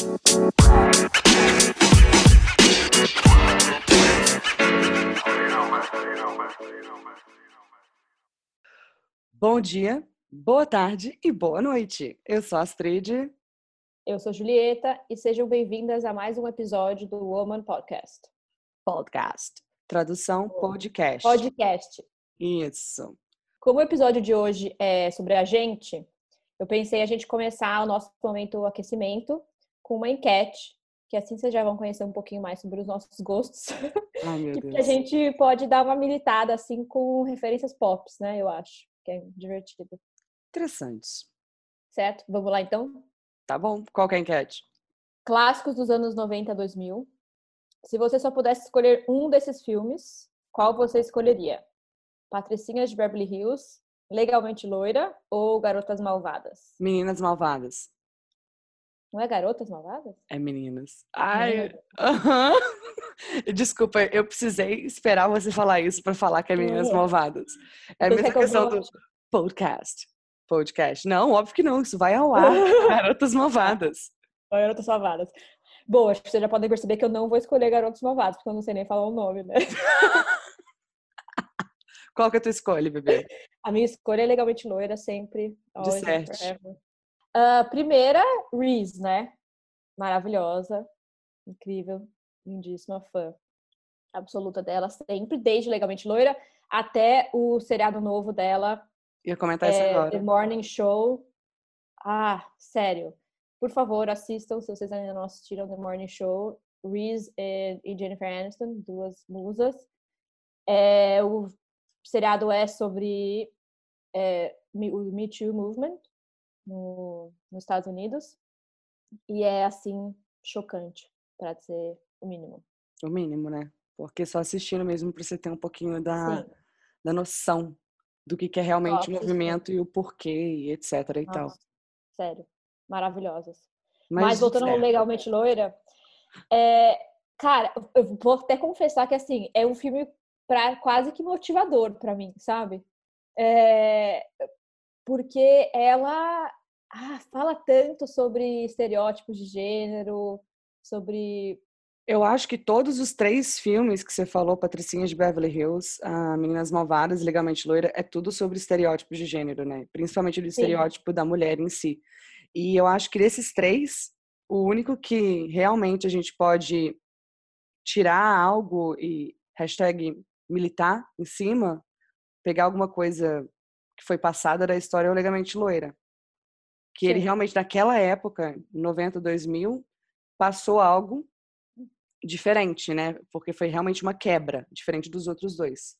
Bom dia, boa tarde e boa noite. Eu sou a Astrid. Eu sou Julieta e sejam bem-vindas a mais um episódio do Woman Podcast. Podcast. Tradução podcast. Podcast. Isso. Como o episódio de hoje é sobre a gente, eu pensei a gente começar o nosso momento aquecimento com uma enquete, que assim vocês já vão conhecer um pouquinho mais sobre os nossos gostos. Ai, meu que Deus. a gente pode dar uma militada assim com referências pops, né? Eu acho que é divertido. Interessantes. Certo? Vamos lá então? Tá bom? Qual que é a enquete? Clássicos dos anos 90 a 2000. Se você só pudesse escolher um desses filmes, qual você escolheria? Patricinhas de Beverly Hills, Legalmente Loira ou Garotas Malvadas? Meninas malvadas. Não é Garotas Malvadas? É meninas. Ai, Meninas. aham. Desculpa, eu precisei esperar você falar isso para falar que é meninas É. malvadas. É a mesma questão do podcast. Podcast. Não, óbvio que não. Isso vai ao ar. Garotas malvadas. Garotas Malvadas. Bom, acho que vocês já podem perceber que eu não vou escolher Garotas Malvadas, porque eu não sei nem falar o nome, né? Qual que é a tua escolha, bebê? A minha escolha é Legalmente Loira, sempre. Disserte. forever. Ah, primeira, Reese, né? Maravilhosa, incrível, lindíssima, fã absoluta dela, sempre, desde Legalmente Loira até o seriado novo dela, Ia comentar isso é, agora. The Morning Show. Ah, sério. Por favor, assistam, se vocês ainda não assistiram The Morning Show. Reese e Jennifer Aniston, duas musas. É, o seriado é sobre é, o Me Too Movement no, nos Estados Unidos. E é, assim, chocante, para dizer o mínimo. O mínimo, né? Porque só assistindo mesmo pra você ter um pouquinho da, Sim. da noção do que, que é realmente o movimento e o porquê e etc e tal. Sério. Maravilhosas. Mas, Mas, voltando ao certo. Legalmente Loira, é, cara, eu vou até confessar que assim, é um filme pra, quase que motivador pra mim, sabe? É, porque ela ah, fala tanto sobre estereótipos de gênero, sobre. Eu acho que todos os três filmes que você falou, Patricinha de Beverly Hills, a Meninas Malvadas, Legalmente Loira, é tudo sobre estereótipos de gênero, né? Principalmente do estereótipo da mulher em si. E eu acho que desses três, o único que realmente a gente pode tirar algo e hashtag militar em cima, pegar alguma coisa que foi passada da história é o Loira. Que ele Sim. realmente, naquela época, 90, 2000, passou algo diferente, né? Porque foi realmente uma quebra, diferente dos outros dois.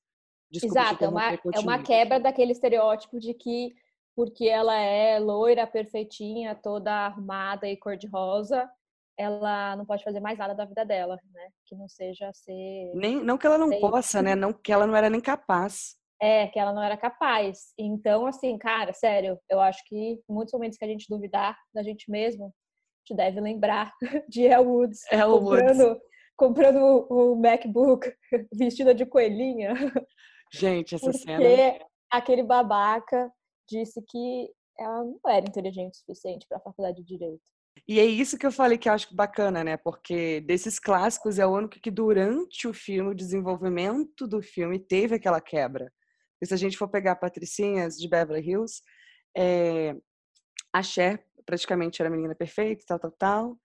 Desculpa Exato, é uma, é uma quebra daquele estereótipo de que porque ela é loira, perfeitinha, toda arrumada e cor-de-rosa, ela não pode fazer mais nada da vida dela, né? Que não seja ser. Nem, não que ela não Sei. possa, né? Não que ela não era nem capaz. É, que ela não era capaz. Então, assim, cara, sério, eu acho que muitos momentos que a gente duvidar da gente mesmo, a gente deve lembrar de Elle Woods Elle Woods. comprando, comprando o MacBook vestida de coelhinha. Gente, essa cena. Porque aquele babaca disse que ela não era inteligente o suficiente para a faculdade de direito. E é isso que eu falei que eu acho bacana, né? Porque desses clássicos é o único que durante o filme, o desenvolvimento do filme, teve aquela quebra. E se a gente for pegar Patricinhas de Beverly Hills, é, a Cher praticamente era a menina perfeita, tal, tal, tal.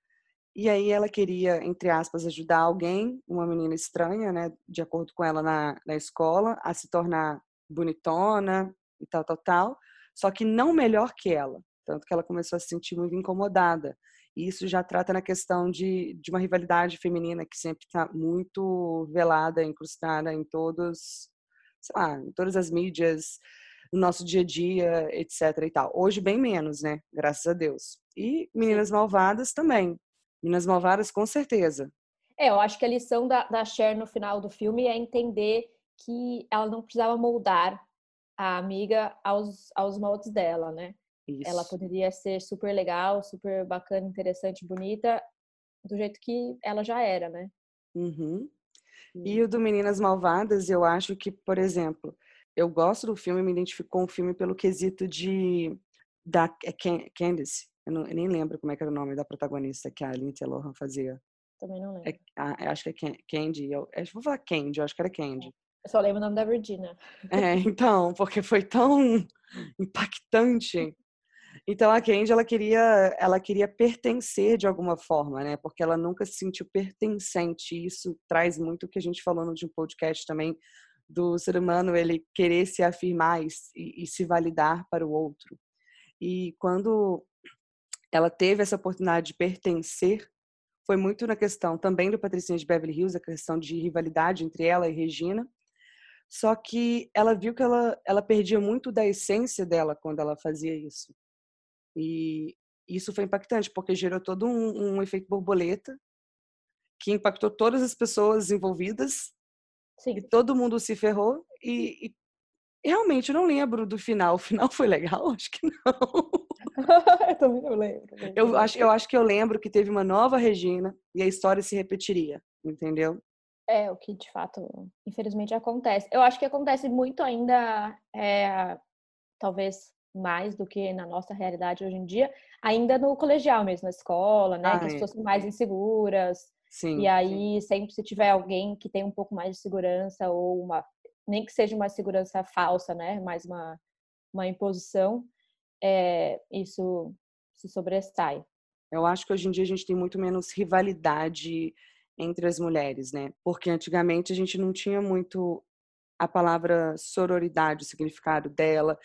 E aí ela queria, entre aspas, ajudar alguém, uma menina estranha, né? De acordo com ela na, na escola, a se tornar bonitona e tal, tal, tal. Só que não melhor que ela. Tanto que ela começou a se sentir muito incomodada. E isso já trata na questão de, de uma rivalidade feminina que sempre está muito velada, incrustada em todos, sei lá, em todas as mídias, no nosso dia a dia, etc e tal. Hoje bem menos, né? Graças a Deus. E Meninas Malvadas também. Meninas Malvadas com certeza. É, eu acho que a lição da, da Cher no final do filme é entender que ela não precisava moldar a amiga aos, aos moldes dela, né? Isso. Ela poderia ser super legal, super bacana, interessante, bonita, do jeito que ela já era, né? Uhum. E o do Meninas Malvadas, eu acho que, por exemplo, eu gosto do filme, me identifico com o filme pelo quesito de da é Can- Candice, Eu, não, eu, nem lembro como é que era o nome da protagonista que a Lindsay Lohan fazia. Também não lembro. É, a, acho que é Candy. Eu, eu vou falar Candy, eu acho que era Candy. Eu só lembro o nome da Virginia. É, então, porque foi tão impactante. Então a Candy ela queria, ela queria pertencer de alguma forma, né? Porque ela nunca se sentiu pertencente. Isso traz muito o que a gente falou no de um podcast também do ser humano ele querer se afirmar e, e, se validar para o outro. E quando ela teve essa oportunidade de pertencer, foi muito na questão também do Patricinha de Beverly Hills, a questão de rivalidade entre ela e Regina. Só que ela viu que ela, ela perdia muito da essência dela quando ela fazia isso. E isso foi impactante, porque gerou todo um, um efeito borboleta que impactou todas as pessoas envolvidas. Sim. E todo mundo se ferrou. E, e realmente eu não lembro do final. O final foi legal? Acho que não. eu também não lembro. Eu acho, eu acho que eu lembro que teve uma nova Regina e a história se repetiria, entendeu? É, o que de fato, infelizmente, acontece. Eu acho que acontece muito ainda, é, talvez mais do que na nossa realidade hoje em dia, ainda no colegial mesmo, na escola, né? Ah, que as pessoas são mais inseguras. Sim, e aí, sim. sempre se tiver alguém que tem um pouco mais de segurança, ou uma, nem que seja uma segurança falsa, né? Mais uma, uma imposição, é, isso se sobressai. Eu acho que hoje em dia a gente tem muito menos rivalidade entre as mulheres, né? Porque antigamente a gente não tinha muito a palavra sororidade, o significado dela.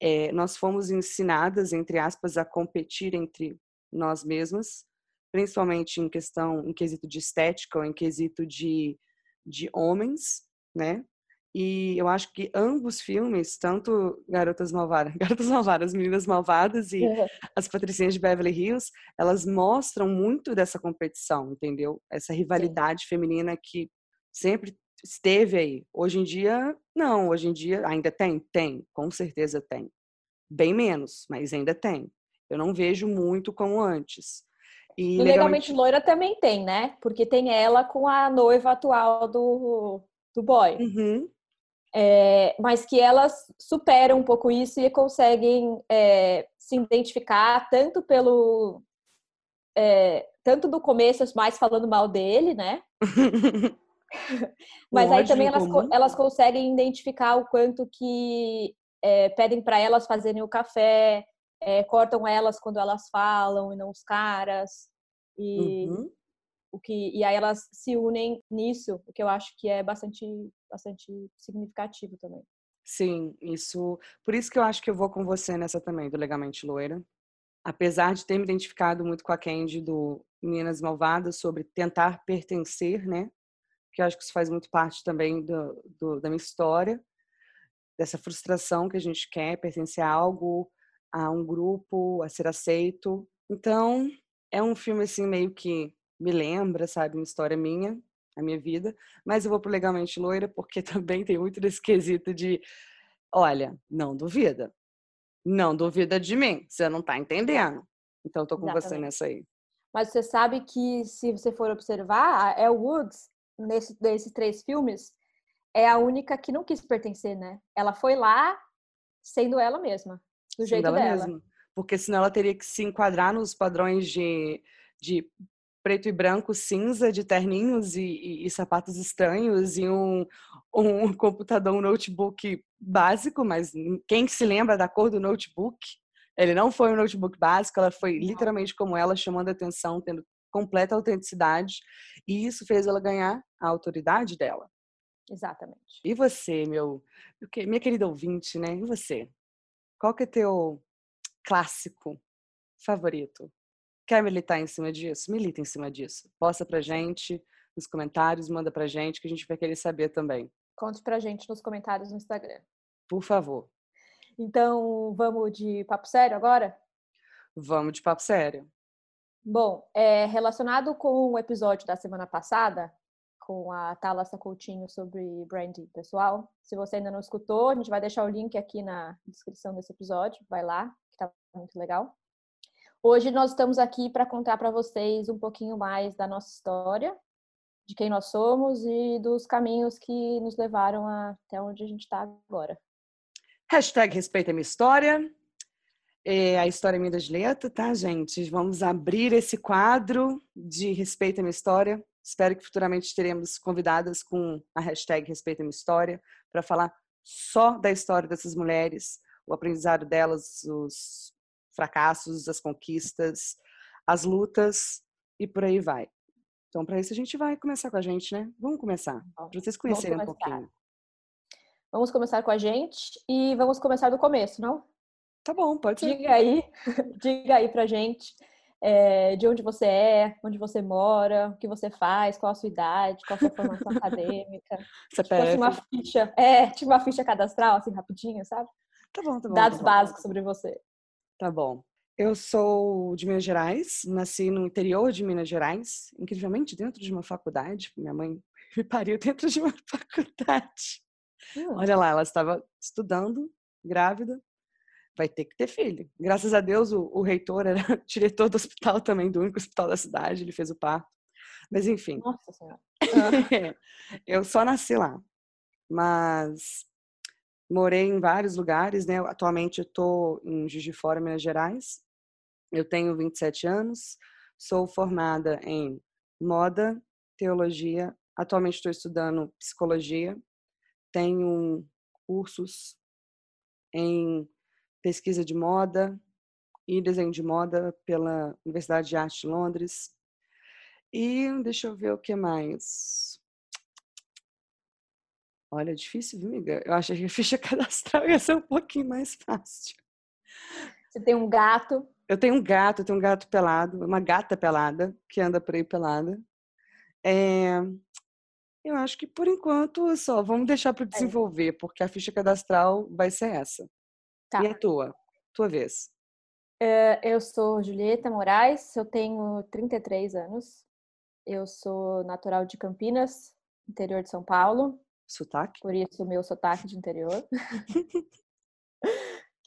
É, nós fomos ensinadas, entre aspas, a competir entre nós mesmas, principalmente em questão, em quesito de estética ou em quesito de, de homens, né? E eu acho que ambos filmes, tanto Garotas Malvadas, Garotas Malvadas, Meninas Malvadas e uhum. As Patricinhas de Beverly Hills, elas mostram muito dessa competição, entendeu? Essa rivalidade Sim. feminina que sempre esteve aí. Hoje em dia, não. Hoje em dia, ainda tem? Tem. Com certeza tem. Bem menos, mas ainda tem. Eu não vejo muito como antes. E legalmente... legalmente loira também tem, né? Porque tem ela com a noiva atual do, do boy. Uhum é, mas que elas superam um pouco isso e conseguem é, se identificar tanto pelo é, tanto do começo mais falando mal dele, né? mas aí também elas, elas conseguem identificar o quanto que é, pedem para elas fazerem o café, é, cortam elas quando elas falam e não os caras e uhum o que e aí elas se unem nisso, o que eu acho que é bastante bastante significativo também. Sim, isso. Por isso que eu acho que eu vou com você nessa também do Legamente Loira. Apesar de ter me identificado muito com a Candy do Meninas Malvadas sobre tentar pertencer, né? Que eu acho que isso faz muito parte também do, do, da minha história, dessa frustração que a gente quer pertencer a algo, a um grupo, a ser aceito. Então, é um filme assim meio que me lembra, sabe, uma história minha, a minha vida, mas eu vou pro Legalmente Loira porque também tem muito desse quesito de, olha, não duvida. Não duvida de mim, você não tá entendendo. Então tô com Exatamente. você nessa aí. Mas você sabe que se você for observar, a Elle Woods, nesse, nesses três filmes, é a única que não quis pertencer, né? Ela foi lá sendo ela mesma, do sendo jeito ela dela. Mesma. Porque senão ela teria que se enquadrar nos padrões de, de preto e branco, cinza, de terninhos e, e, e sapatos estranhos e um, um computador, um notebook básico, mas quem se lembra da cor do notebook? Ele não foi um notebook básico, ela foi literalmente como ela, chamando atenção, tendo completa autenticidade, e isso fez ela ganhar a autoridade dela. Exatamente. E você, meu, minha querida ouvinte, né? E você? Qual que é teu clássico favorito? Quer militar em cima disso? Milita em cima disso. Posta pra gente nos comentários, manda pra gente que a gente vai querer saber também. Conte pra gente nos comentários no Instagram. Por favor. Então, vamos de papo sério agora? Vamos de papo sério. Bom, é, relacionado com o episódio da semana passada, com a Thalassa Coutinho sobre branding pessoal, se você ainda não escutou, a gente vai deixar o link aqui na descrição desse episódio, vai lá, que tá muito legal. Hoje nós estamos aqui para contar para vocês um pouquinho mais da nossa história, de quem nós somos e dos caminhos que nos levaram até onde a gente está agora. Hashtag respeita minha história. É a História Minha das Letras, tá, gente? Vamos abrir esse quadro de Respeita Minha História. Espero que futuramente teremos convidadas com a hashtag Respeita Minha História para falar só da história dessas mulheres, o aprendizado delas, os fracassos, as conquistas, as lutas e por aí vai. Então, para isso, a gente vai começar com a gente, né? Vamos começar, para vocês conhecerem um pouquinho. Vamos começar com a gente e vamos começar do começo, não? Tá bom, pode ser. Diga aí, diga aí pra gente é, de onde você é, onde você mora, o que você faz, qual a sua idade, qual a sua formação acadêmica. CPF. Tipo assim, uma ficha, é, tipo uma ficha cadastral, assim, rapidinho, sabe? Tá bom, tá bom. Dados tá bom. básicos sobre você. Tá bom. Eu sou de Minas Gerais, nasci no interior de Minas Gerais, incrivelmente dentro de uma faculdade. Minha mãe me pariu dentro de uma faculdade. Hum. Olha lá, ela estava estudando, grávida, vai ter que ter filho. Graças a Deus, o, o reitor era diretor do hospital também, do único hospital da cidade, ele fez o parto. Mas enfim. Nossa Senhora. eu só nasci lá. Mas morei em vários lugares, né? Atualmente eu estou em Juiz de Fora, Minas Gerais. Eu tenho 27 anos, sou formada em moda, teologia. Atualmente estou estudando psicologia. Tenho cursos em pesquisa de moda e desenho de moda pela Universidade de Arte de Londres. E deixa eu ver o que mais. Olha, é difícil, viu, amiga? Eu achei que a ficha cadastral ia ser um pouquinho mais fácil. Você tem um gato? Eu tenho um gato, eu tenho um gato pelado, uma gata pelada, que anda por aí pelada. É... Eu acho que por enquanto só vamos deixar para é. desenvolver, porque a ficha cadastral vai ser essa. Tá. E a tua? Tua vez. Uh, eu sou Julieta Moraes, eu tenho 33 anos. Eu sou natural de Campinas, interior de São Paulo. Sotaque? Por isso o meu sotaque de interior.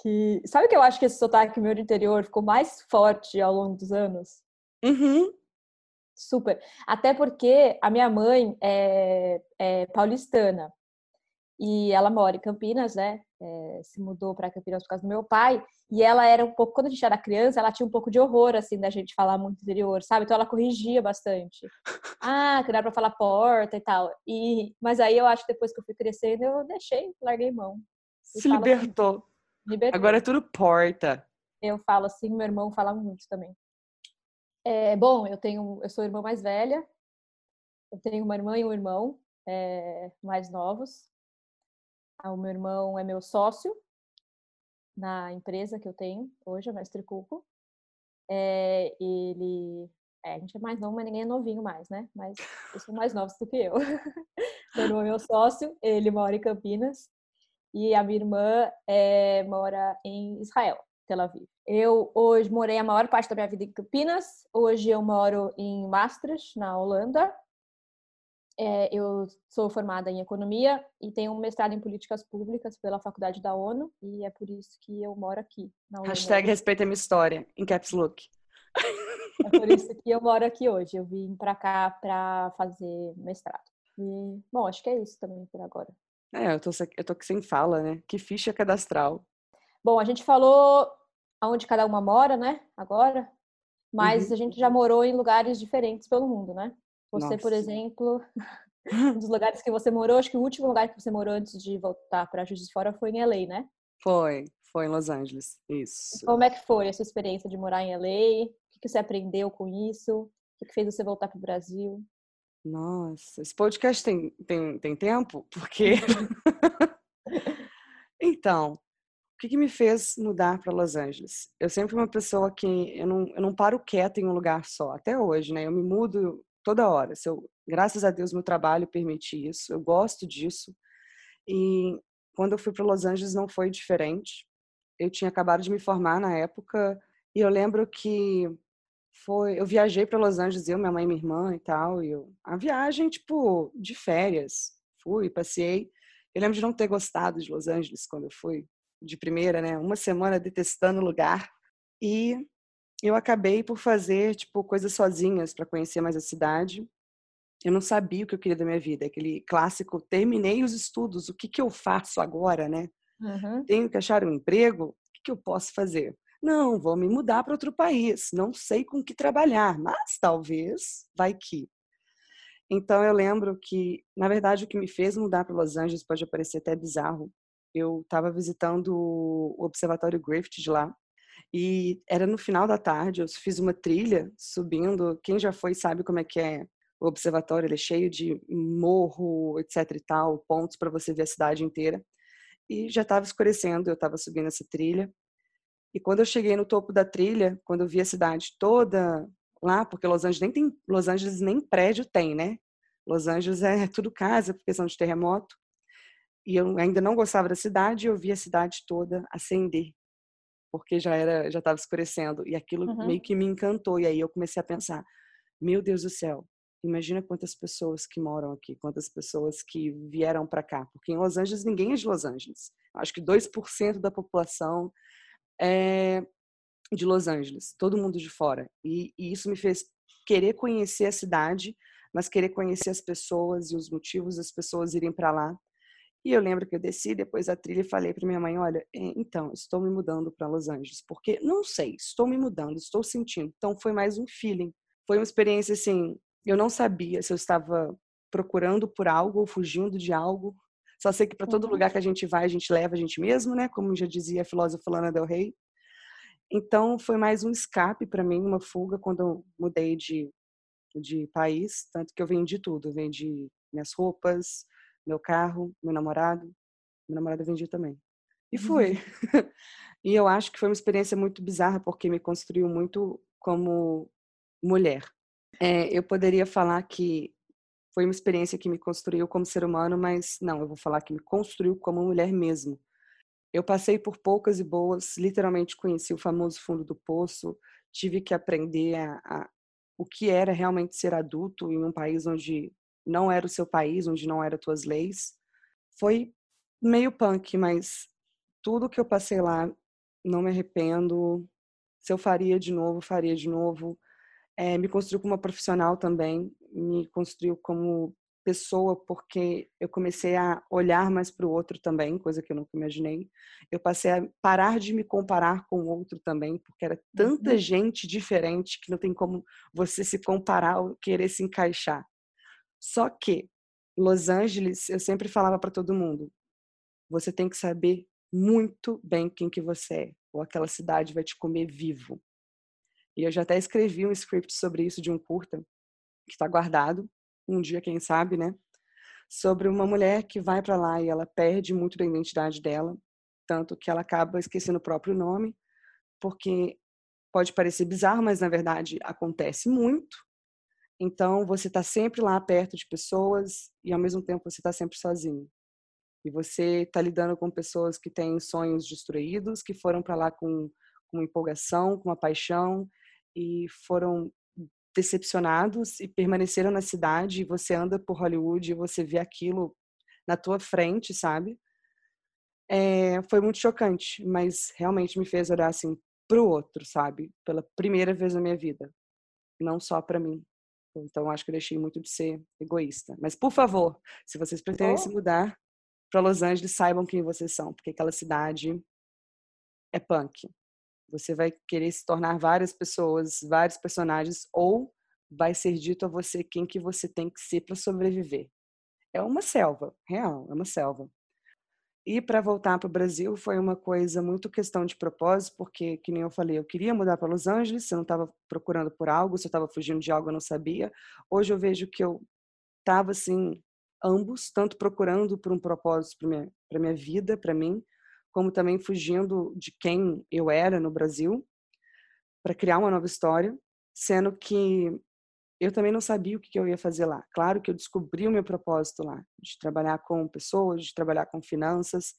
que sabe que eu acho que esse sotaque meu de interior ficou mais forte ao longo dos anos? Uhum. Super. Até porque a minha mãe é, é paulistana e ela mora em Campinas, né? É, se mudou para Campinas por causa do meu pai. E ela era um pouco, quando a gente era criança, ela tinha um pouco de horror, assim, da gente falar muito interior, sabe? Então ela corrigia bastante. Ah, que dá para falar porta e tal. E, mas aí eu acho que depois que eu fui crescendo, eu deixei, larguei mão. Se libertou. Assim, Agora é tudo porta. Eu falo assim, meu irmão fala muito também. É, bom, eu tenho, eu sou irmã mais velha. Eu tenho uma irmã e um irmão é, mais novos. Ah, o meu irmão é meu sócio na empresa que eu tenho hoje, a Mestre Cuco. É, ele. É, a gente é mais novo, mas ninguém é novinho mais, né? Mas eles são mais novos do que eu. meu irmão é meu sócio, ele mora em Campinas. E a minha irmã é, mora em Israel, Tel Aviv. Eu hoje morei a maior parte da minha vida em Campinas. Hoje eu moro em Maastricht, na Holanda. É, eu sou formada em economia e tenho um mestrado em políticas públicas pela faculdade da ONU e é por isso que eu moro aqui. Na Hashtag respeita a minha história, em caps look. É por isso que eu moro aqui hoje. Eu vim para cá para fazer mestrado. E, bom, acho que é isso também por agora. É, eu tô, eu tô sem fala, né? Que ficha cadastral. Bom, a gente falou aonde cada uma mora, né? Agora. Mas uhum. a gente já morou em lugares diferentes pelo mundo, né? Você, Nossa. por exemplo, um dos lugares que você morou, acho que o último lugar que você morou antes de voltar para Juiz de Fora foi em LA, né? Foi, foi em Los Angeles, isso. Como é que foi a sua experiência de morar em LA? O que você aprendeu com isso? O que fez você voltar para o Brasil? Nossa, esse podcast tem, tem, tem tempo? Porque. então, o que, que, me fez mudar para Los Angeles? Eu sempre fui uma pessoa que eu não, eu não paro quieta em um lugar só, até hoje, né? Eu me mudo toda hora. Se eu, graças a Deus, meu trabalho permite isso. Eu gosto disso. E quando eu fui para Los Angeles não foi diferente. Eu tinha acabado de me formar na época e eu lembro que foi, eu viajei para Los Angeles, eu, minha mãe minha irmã e tal, e eu, a viagem tipo de férias. Fui, passei. Eu lembro de não ter gostado de Los Angeles quando eu fui de primeira, né? Uma semana detestando o lugar. E eu acabei por fazer tipo coisas sozinhas para conhecer mais a cidade. Eu não sabia o que eu queria da minha vida, aquele clássico terminei os estudos, o que que eu faço agora, né? Uhum. Tenho que achar um emprego, o que que eu posso fazer? Não, vou me mudar para outro país, não sei com que trabalhar, mas talvez vai que. Então eu lembro que, na verdade, o que me fez mudar para Los Angeles pode parecer até bizarro. Eu estava visitando o Observatório Griffith de lá e era no final da tarde. Eu fiz uma trilha subindo. Quem já foi sabe como é que é o observatório. Ele é cheio de morro, etc. e tal, pontos para você ver a cidade inteira. E já estava escurecendo. Eu estava subindo essa trilha e quando eu cheguei no topo da trilha, quando eu vi a cidade toda lá, porque Los Angeles nem tem, Los Angeles nem prédio tem, né? Los Angeles é tudo casa por questão de terremoto. E eu ainda não gostava da cidade, eu vi a cidade toda acender, porque já era, já estava escurecendo e aquilo uhum. meio que me encantou. E aí eu comecei a pensar, meu Deus do céu, imagina quantas pessoas que moram aqui, quantas pessoas que vieram para cá, porque em Los Angeles ninguém é de Los Angeles. Acho que 2% da população é, de Los Angeles, todo mundo de fora. E, e, isso me fez querer conhecer a cidade, mas querer conhecer as pessoas e os motivos das pessoas irem para lá. E eu lembro que eu desci depois da trilha e falei para minha mãe: olha, então, estou me mudando para Los Angeles, porque não sei, estou me mudando, estou sentindo. Então foi mais um feeling. Foi uma experiência assim, eu não sabia se eu estava procurando por algo ou fugindo de algo, só sei que para todo uhum. lugar que a gente vai, a gente leva a gente mesmo, né? Como já dizia a filósofa Lana Del Rey. Então, foi mais um escape para mim, uma fuga quando eu mudei de, de país. Tanto que eu vendi tudo. Eu vendi minhas roupas, meu carro, meu namorado. Meu namorado vendi também. E foi. Uhum. e eu acho que foi uma experiência muito bizarra, porque me construiu muito como mulher. É, eu poderia falar que foi uma experiência que me construiu como ser humano, mas não, eu vou falar que me construiu como mulher mesmo. Eu passei por poucas e boas, literalmente conheci o famoso fundo do poço, tive que aprender a, a, o que era realmente ser adulto em um país onde não era o seu país, onde não eram tuas leis. Foi meio punk, mas tudo que eu passei lá, não me arrependo. Se eu faria de novo, faria de novo. É, me construiu como uma profissional também me construiu como pessoa porque eu comecei a olhar mais para o outro também, coisa que eu nunca imaginei. Eu passei a parar de me comparar com o outro também, porque era tanta uhum. gente diferente que não tem como você se comparar ou querer se encaixar. Só que Los Angeles, eu sempre falava para todo mundo, você tem que saber muito bem quem que você é, ou aquela cidade vai te comer vivo. E eu já até escrevi um script sobre isso de um curta, que está guardado, um dia, quem sabe, né? Sobre uma mulher que vai para lá e ela perde muito da identidade dela, tanto que ela acaba esquecendo o próprio nome, porque pode parecer bizarro, mas na verdade acontece muito. Então você está sempre lá perto de pessoas e ao mesmo tempo você está sempre sozinho. E você está lidando com pessoas que têm sonhos destruídos, que foram para lá com, com empolgação, com uma paixão e foram decepcionados e permaneceram na cidade e você anda por Hollywood e você vê aquilo na tua frente, sabe? É, foi muito chocante, mas realmente me fez olhar assim pro outro, sabe? Pela primeira vez na minha vida, não só para mim. Então acho que eu deixei muito de ser egoísta. Mas por favor, se vocês pretendem oh. se mudar para Los Angeles, saibam quem vocês são, porque aquela cidade é punk. Você vai querer se tornar várias pessoas, vários personagens, ou vai ser dito a você quem que você tem que ser para sobreviver. É uma selva, real, é uma selva. E para voltar para o Brasil foi uma coisa muito questão de propósito, porque, que nem eu falei, eu queria mudar para Los Angeles, se eu não estava procurando por algo, se eu estava fugindo de algo, eu não sabia. Hoje eu vejo que eu estava, assim, ambos, tanto procurando por um propósito para minha, minha vida, para mim, como também fugindo de quem eu era no Brasil, para criar uma nova história, sendo que eu também não sabia o que eu ia fazer lá. Claro que eu descobri o meu propósito lá, de trabalhar com pessoas, de trabalhar com finanças.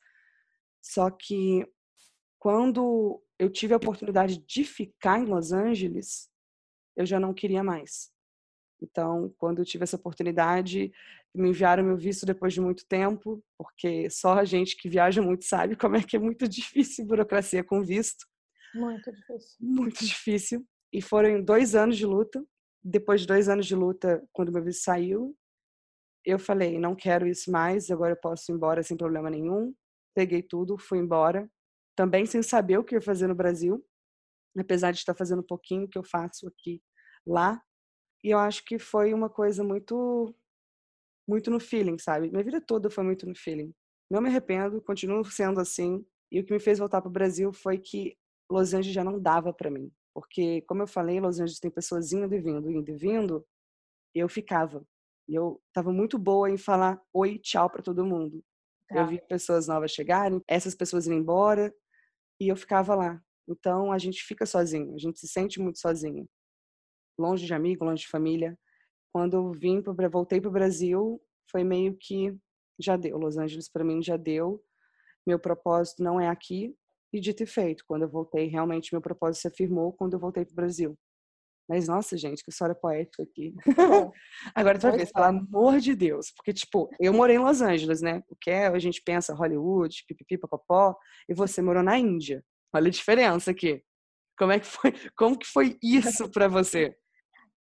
Só que quando eu tive a oportunidade de ficar em Los Angeles, eu já não queria mais. Então, quando eu tive essa oportunidade, me enviaram meu visto depois de muito tempo, porque só a gente que viaja muito sabe como é que é muito difícil burocracia com visto. Muito difícil. Muito difícil. E foram dois anos de luta. Depois de dois anos de luta, quando meu visto saiu, eu falei, não quero isso mais, agora eu posso ir embora sem problema nenhum. Peguei tudo, fui embora. Também sem saber o que ia fazer no Brasil. apesar de estar fazendo um pouquinho que eu faço aqui, lá. E eu acho que foi uma coisa muito, muito no feeling, sabe? Minha vida toda foi muito no feeling. Não me arrependo, continuo sendo assim. E o que me fez voltar para o Brasil foi que Los Angeles já não dava para mim. Porque, como eu falei, Los Angeles tem pessoas indo e vindo, indo e vindo. Eu ficava. E eu estava muito boa em falar oi, tchau para todo mundo. Tá. Eu via pessoas novas chegarem, essas pessoas indo embora, e eu ficava lá. Então, a gente fica sozinho, a gente se sente muito sozinho. Longe de amigo, longe de família. Quando eu vim, pro, voltei para o Brasil, foi meio que já deu. Los Angeles para mim já deu. Meu propósito não é aqui. E dito e feito, quando eu voltei, realmente meu propósito se afirmou quando eu voltei para o Brasil. Mas, nossa, gente, que história poética aqui. Agora, outra vez, pelo amor de Deus. Porque, tipo, eu morei em Los Angeles, né? O que é, a gente pensa Hollywood, pipipi, papapó. E você morou na Índia. Olha a diferença aqui. Como é que foi, como que foi isso para você?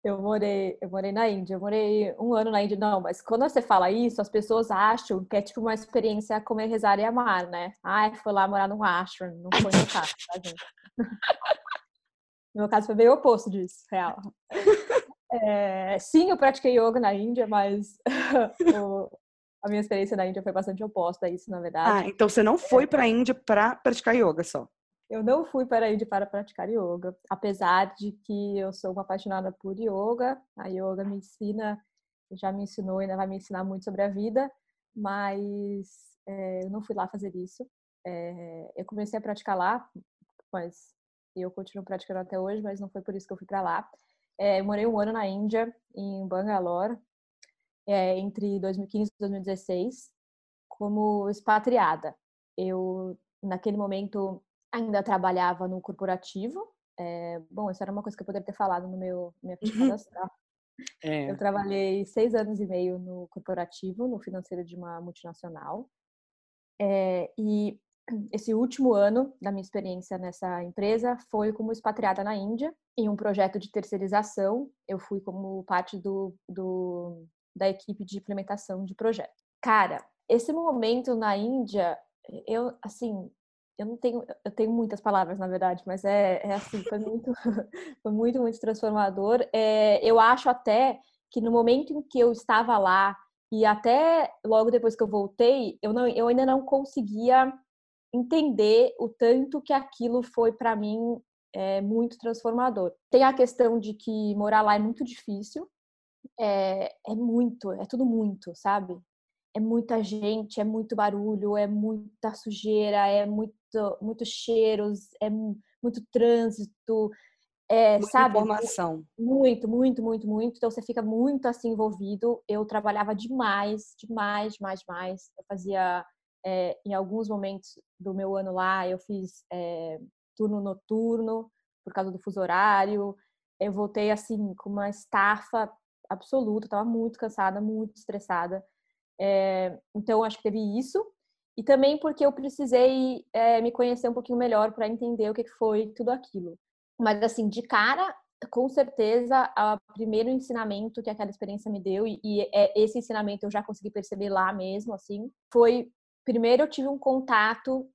Eu morei, eu morei na Índia, eu morei um ano na Índia, não, mas quando você fala isso, as pessoas acham que é tipo uma experiência comer, rezar e amar, né? Ai, foi lá morar num ashram, não foi no caso, tá, gente? No meu caso foi bem o oposto disso, real. É, sim, eu pratiquei yoga na Índia, mas o, a minha experiência na Índia foi bastante oposta a isso, na verdade. Ah, então você não foi para a Índia para praticar yoga só? Eu não fui para a Índia para praticar yoga, apesar de que eu sou uma apaixonada por yoga. A yoga me ensina, já me ensinou e ainda vai me ensinar muito sobre a vida, mas é, eu não fui lá fazer isso. É, eu comecei a praticar lá, mas eu continuo praticando até hoje, mas não foi por isso que eu fui para lá. É, eu morei um ano na Índia, em Bangalore, entre 2015 e 2016, como expatriada. Eu, naquele momento, ainda trabalhava no corporativo. É, bom, isso era uma coisa que eu poderia ter falado no meu minha cadastral. É. Eu trabalhei seis anos e meio no corporativo, no financeiro de uma multinacional. É, e esse último ano da minha experiência nessa empresa foi como expatriada na Índia, em um projeto de terceirização. Eu fui como parte do, do da equipe de implementação de projeto. Cara, esse momento na Índia, eu, assim, eu não tenho, eu tenho muitas palavras, na verdade, mas é, é assim, foi muito, foi muito, muito transformador. É, eu acho até que no momento em que eu estava lá e até logo depois que eu voltei, eu, não, eu ainda não conseguia entender o tanto que aquilo foi para mim é, muito transformador. Tem a questão de que morar lá é muito difícil, é, é muito, é tudo muito, sabe? É muita gente, é muito barulho, é muita sujeira, é muito, muitos cheiros, é muito trânsito, é, Muita sabe? informação. Muito, muito, muito, muito. Então você fica muito assim envolvido. Eu trabalhava demais, demais, demais, demais. Eu fazia é, em alguns momentos do meu ano lá, eu fiz é, turno noturno por causa do fuso horário. Eu voltei assim com uma estafa absoluta, estava muito cansada, muito estressada. É, então acho que teve isso e também porque eu precisei é, me conhecer um pouquinho melhor para entender o que foi tudo aquilo. Mas assim, de cara, com certeza, o primeiro ensinamento que aquela experiência me deu e, e é, esse ensinamento eu já consegui perceber lá mesmo, assim, foi primeiro eu tive um contato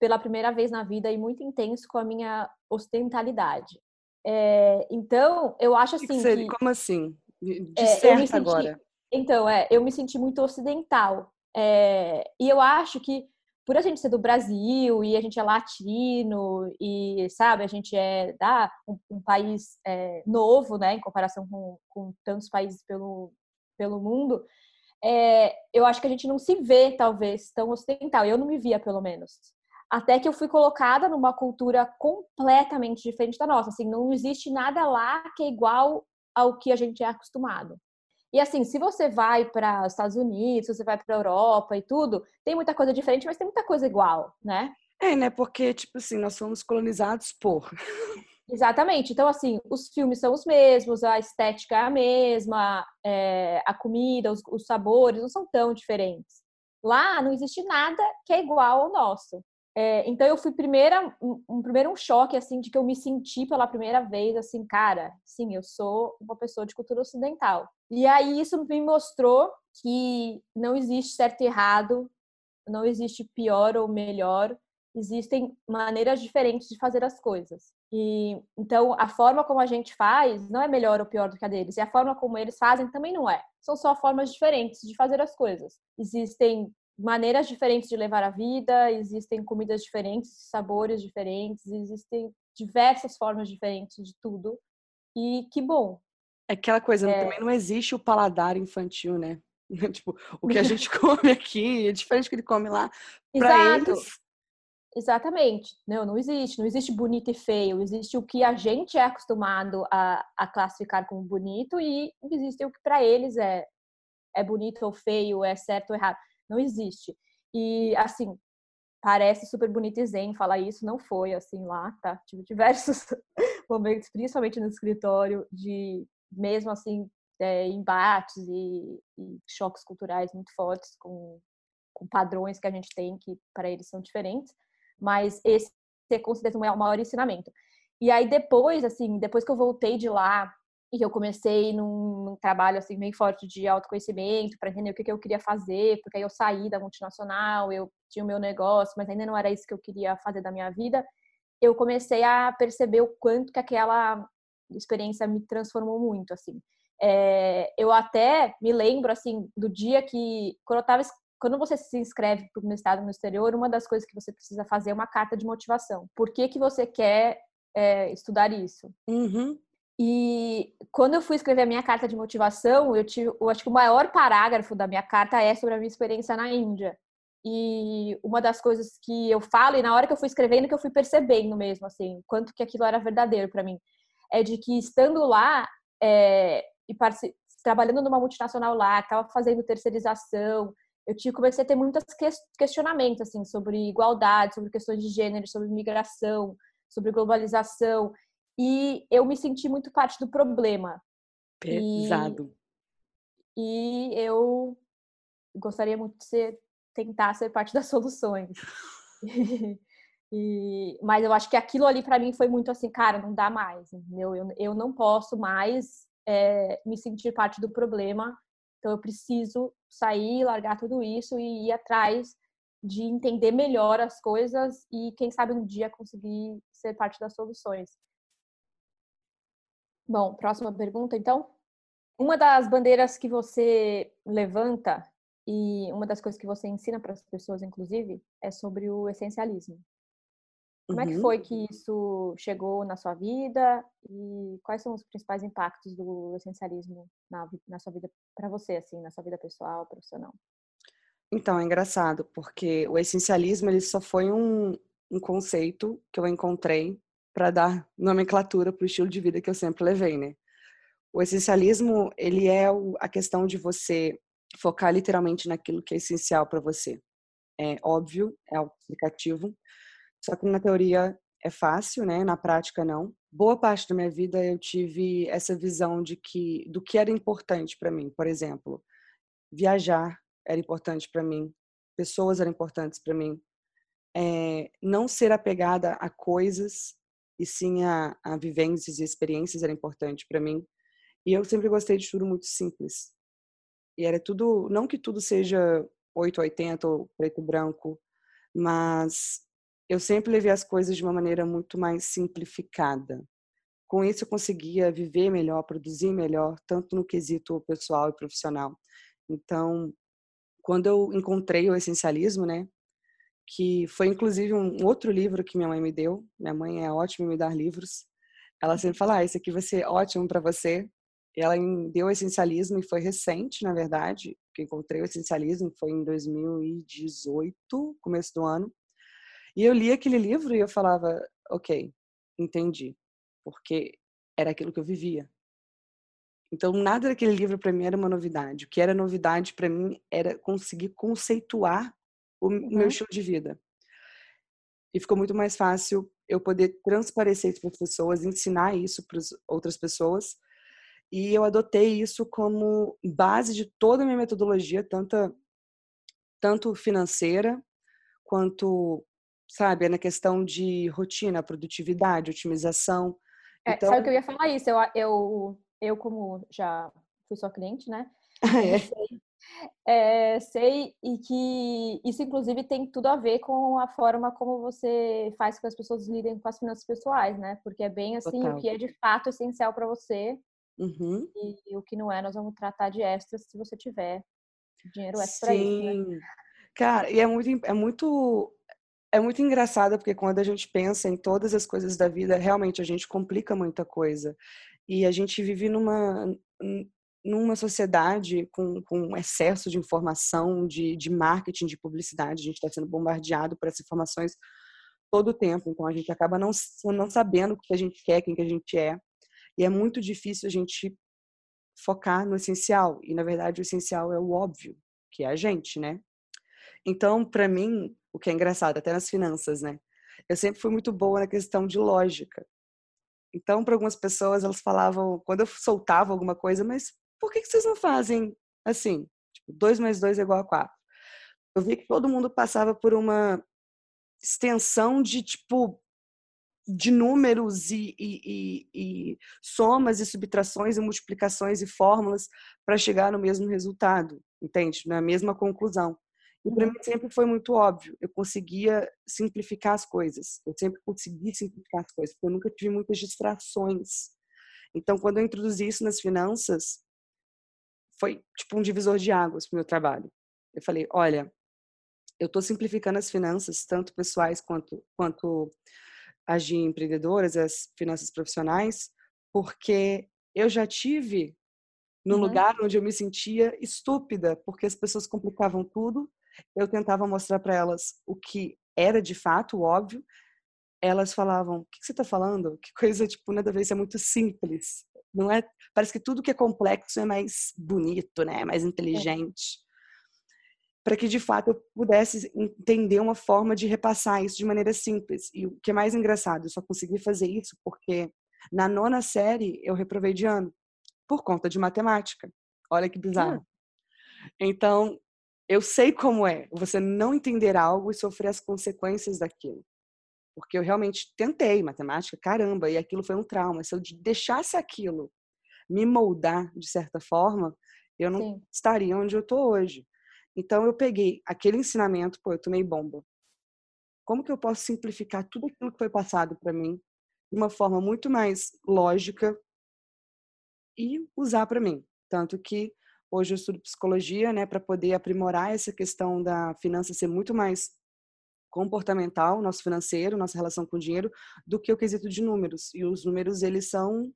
pela primeira vez na vida e muito intenso com a minha ostentalidade. É, então, eu acho assim. Que, que como assim? De é, certo agora. Então, é, eu me senti muito ocidental. É, e eu acho que, por a gente ser do Brasil e a gente é latino e, sabe, a gente é da, um, um país é, novo, né, em comparação com, com tantos países pelo, pelo mundo, é, eu acho que a gente não se vê, talvez, tão ocidental. Eu não me via, pelo menos. Até que eu fui colocada numa cultura completamente diferente da nossa. Assim, não existe nada lá que é igual ao que a gente é acostumado. E assim, se você vai para os Estados Unidos, se você vai para a Europa e tudo, tem muita coisa diferente, mas tem muita coisa igual, né? É, né? Porque, tipo assim, nós somos colonizados por. Exatamente. Então, assim, os filmes são os mesmos, a estética é a mesma, é, a comida, os, os, sabores não são tão diferentes. Lá não existe nada que é igual ao nosso. É, então, eu fui primeira, um, primeiro um choque, assim, de que eu me senti pela primeira vez, assim, cara, sim, eu sou uma pessoa de cultura ocidental. E aí, isso me mostrou que não existe certo e errado, não existe pior ou melhor, existem maneiras diferentes de fazer as coisas. E então a forma como a gente faz não é melhor ou pior do que a deles, e a forma como eles fazem também não é. São só formas diferentes de fazer as coisas. Existem maneiras diferentes de levar a vida, existem comidas diferentes, sabores diferentes, existem diversas formas diferentes de tudo. E que bom. É aquela coisa, é... também não existe o paladar infantil, né? tipo, o que a gente come aqui é diferente do que ele come lá. Para eles, Exatamente. Não, não existe. Não existe bonito e feio. Existe o que a gente é acostumado a, a classificar como bonito e existe o que para eles é, é bonito ou feio, é certo ou errado. Não existe. E, assim, parece super bonito e zen falar isso. Não foi assim lá, tá? Tive diversos momentos, principalmente no escritório, de mesmo assim, é, embates e, e choques culturais muito fortes com, com padrões que a gente tem que para eles são diferentes mas esse é considerado o maior ensinamento. E aí depois, assim, depois que eu voltei de lá e eu comecei num, num trabalho assim bem forte de autoconhecimento para entender o que, que eu queria fazer, porque aí eu saí da multinacional, eu tinha o meu negócio, mas ainda não era isso que eu queria fazer da minha vida. Eu comecei a perceber o quanto que aquela experiência me transformou muito, assim. É, eu até me lembro, assim, do dia que, quando eu estava quando você se inscreve para o mestrado no exterior, uma das coisas que você precisa fazer é uma carta de motivação. Por que, que você quer é, estudar isso? Uhum. E quando eu fui escrever a minha carta de motivação, eu, tive, eu acho que o maior parágrafo da minha carta é sobre a minha experiência na Índia. E uma das coisas que eu falo, e na hora que eu fui escrevendo, que eu fui percebendo mesmo, assim, quanto que aquilo era verdadeiro para mim, é de que estando lá é, e trabalhando numa multinacional lá, estava fazendo terceirização, eu tive, comecei a ter muitos questionamentos assim sobre igualdade, sobre questões de gênero, sobre migração, sobre globalização, e eu me senti muito parte do problema. Pesado. E, e eu gostaria muito de ser, tentar ser parte das soluções. e, mas eu acho que aquilo ali para mim foi muito assim, cara, não dá mais, entendeu? Eu, eu não posso mais é, me sentir parte do problema então eu preciso sair, largar tudo isso e ir atrás de entender melhor as coisas e quem sabe um dia conseguir ser parte das soluções. Bom, próxima pergunta então. Uma das bandeiras que você levanta e uma das coisas que você ensina para as pessoas, inclusive, é sobre o essencialismo. Como uhum. é que uhum. foi que isso chegou na sua vida e quais são os principais impactos do essencialismo na, na sua vida para você, assim, na sua vida pessoal, profissional? Então, é engraçado, porque o essencialismo ele só foi um, um conceito que eu encontrei para dar nomenclatura para o estilo de vida que eu sempre levei, né? O essencialismo, ele é a questão de você focar literalmente naquilo que é essencial para você. É óbvio, é auto-explicativo, só que na teoria é fácil, né? Na prática não. Boa parte da minha vida eu tive essa visão de que do que era importante para mim, por exemplo, viajar era importante para mim, pessoas eram importantes para mim, é, não ser apegada a coisas e sim a, a vivências e experiências era importante para mim. E eu sempre gostei de tudo muito simples. E era tudo, não que tudo seja 880 ou preto e branco, mas eu sempre levei as coisas de uma maneira muito mais simplificada. Com isso, eu conseguia viver melhor, produzir melhor, tanto no quesito pessoal e profissional. Então, quando eu encontrei o essencialismo, né, que foi inclusive um outro livro que minha mãe me deu. Minha mãe é ótima em me dar livros. Ela sempre fala: ah, esse aqui vai ser ótimo para você. E ela me deu o essencialismo e foi recente, na verdade, que encontrei o essencialismo foi em 2018, começo do ano. E eu li aquele livro e eu falava, ok, entendi, porque era aquilo que eu vivia. Então, nada daquele livro para mim era uma novidade. O que era novidade para mim era conseguir conceituar o uhum. meu estilo de vida. E ficou muito mais fácil eu poder transparecer isso para as pessoas, ensinar isso para outras pessoas. E eu adotei isso como base de toda a minha metodologia, tanto, tanto financeira quanto sabe? Na questão de rotina, produtividade, otimização. É, então... Sabe o que eu ia falar isso? Eu, eu, eu como já fui sua cliente, né? Ah, é? É, sei, e que isso, inclusive, tem tudo a ver com a forma como você faz com que as pessoas lidem com as finanças pessoais, né? Porque é bem assim, Total. o que é de fato essencial para você uhum. e, e, o que não é, nós vamos tratar de extras se você tiver dinheiro extra Sim. isso, né? Cara, e é muito, é muito é muito engraçado porque quando a gente pensa em todas as coisas da vida, realmente a gente complica muita coisa. E a gente vive numa numa sociedade com, com excesso de informação, de, de marketing, de publicidade, a gente está sendo bombardeado por essas informações todo o tempo, então a gente acaba não, não sabendo o que a gente quer, quem que a gente é, e é muito difícil a gente focar no essencial, e na verdade o essencial é o óbvio, que é a gente, né? Então, para mim, o que é engraçado, até nas finanças, né? Eu sempre fui muito boa na questão de lógica. Então, para algumas pessoas, elas falavam, quando eu soltava alguma coisa, mas por que, que vocês não fazem assim? Tipo, 2 mais 2 é igual a 4. Eu vi que todo mundo passava por uma extensão de, tipo, de números e, e, e, e somas e subtrações e multiplicações e fórmulas para chegar no mesmo resultado, entende? Na mesma conclusão. E para uhum. mim sempre foi muito óbvio. Eu conseguia simplificar as coisas. Eu sempre consegui simplificar as coisas, porque eu nunca tive muitas distrações. Então, quando eu introduzi isso nas finanças, foi tipo um divisor de águas para o meu trabalho. Eu falei, olha, eu estou simplificando as finanças, tanto pessoais quanto, quanto as de empreendedoras, as finanças profissionais, porque eu já tive num uhum. lugar onde eu me sentia estúpida, porque as pessoas complicavam tudo. Eu tentava mostrar para elas o que era de fato óbvio. Elas falavam: "O que você está falando? Que coisa tipo nada a ver, isso é muito simples". Não é, parece que tudo que é complexo é mais bonito, né? Mais é. inteligente. É. Para que de fato eu pudesse entender uma forma de repassar isso de maneira simples. E o que é mais engraçado, eu só consegui fazer isso porque na nona série eu reprovei de ano por conta de matemática. Olha que bizarro. Hum. Então, eu sei como é você não entender algo e sofrer as consequências daquilo porque eu realmente tentei matemática, caramba, e aquilo foi um trauma. Se eu deixasse aquilo me moldar de certa forma, eu não Sim. estaria onde eu estou hoje. Então eu peguei aquele ensinamento, pô, eu tomei bomba. Como que eu posso simplificar tudo aquilo que foi passado para mim de uma forma muito mais lógica e usar para mim? Tanto que hoje eu estudo psicologia, né, para poder aprimorar essa questão da finança ser muito mais comportamental, nosso financeiro, nossa relação com o dinheiro, do que o quesito de números. E os números, eles são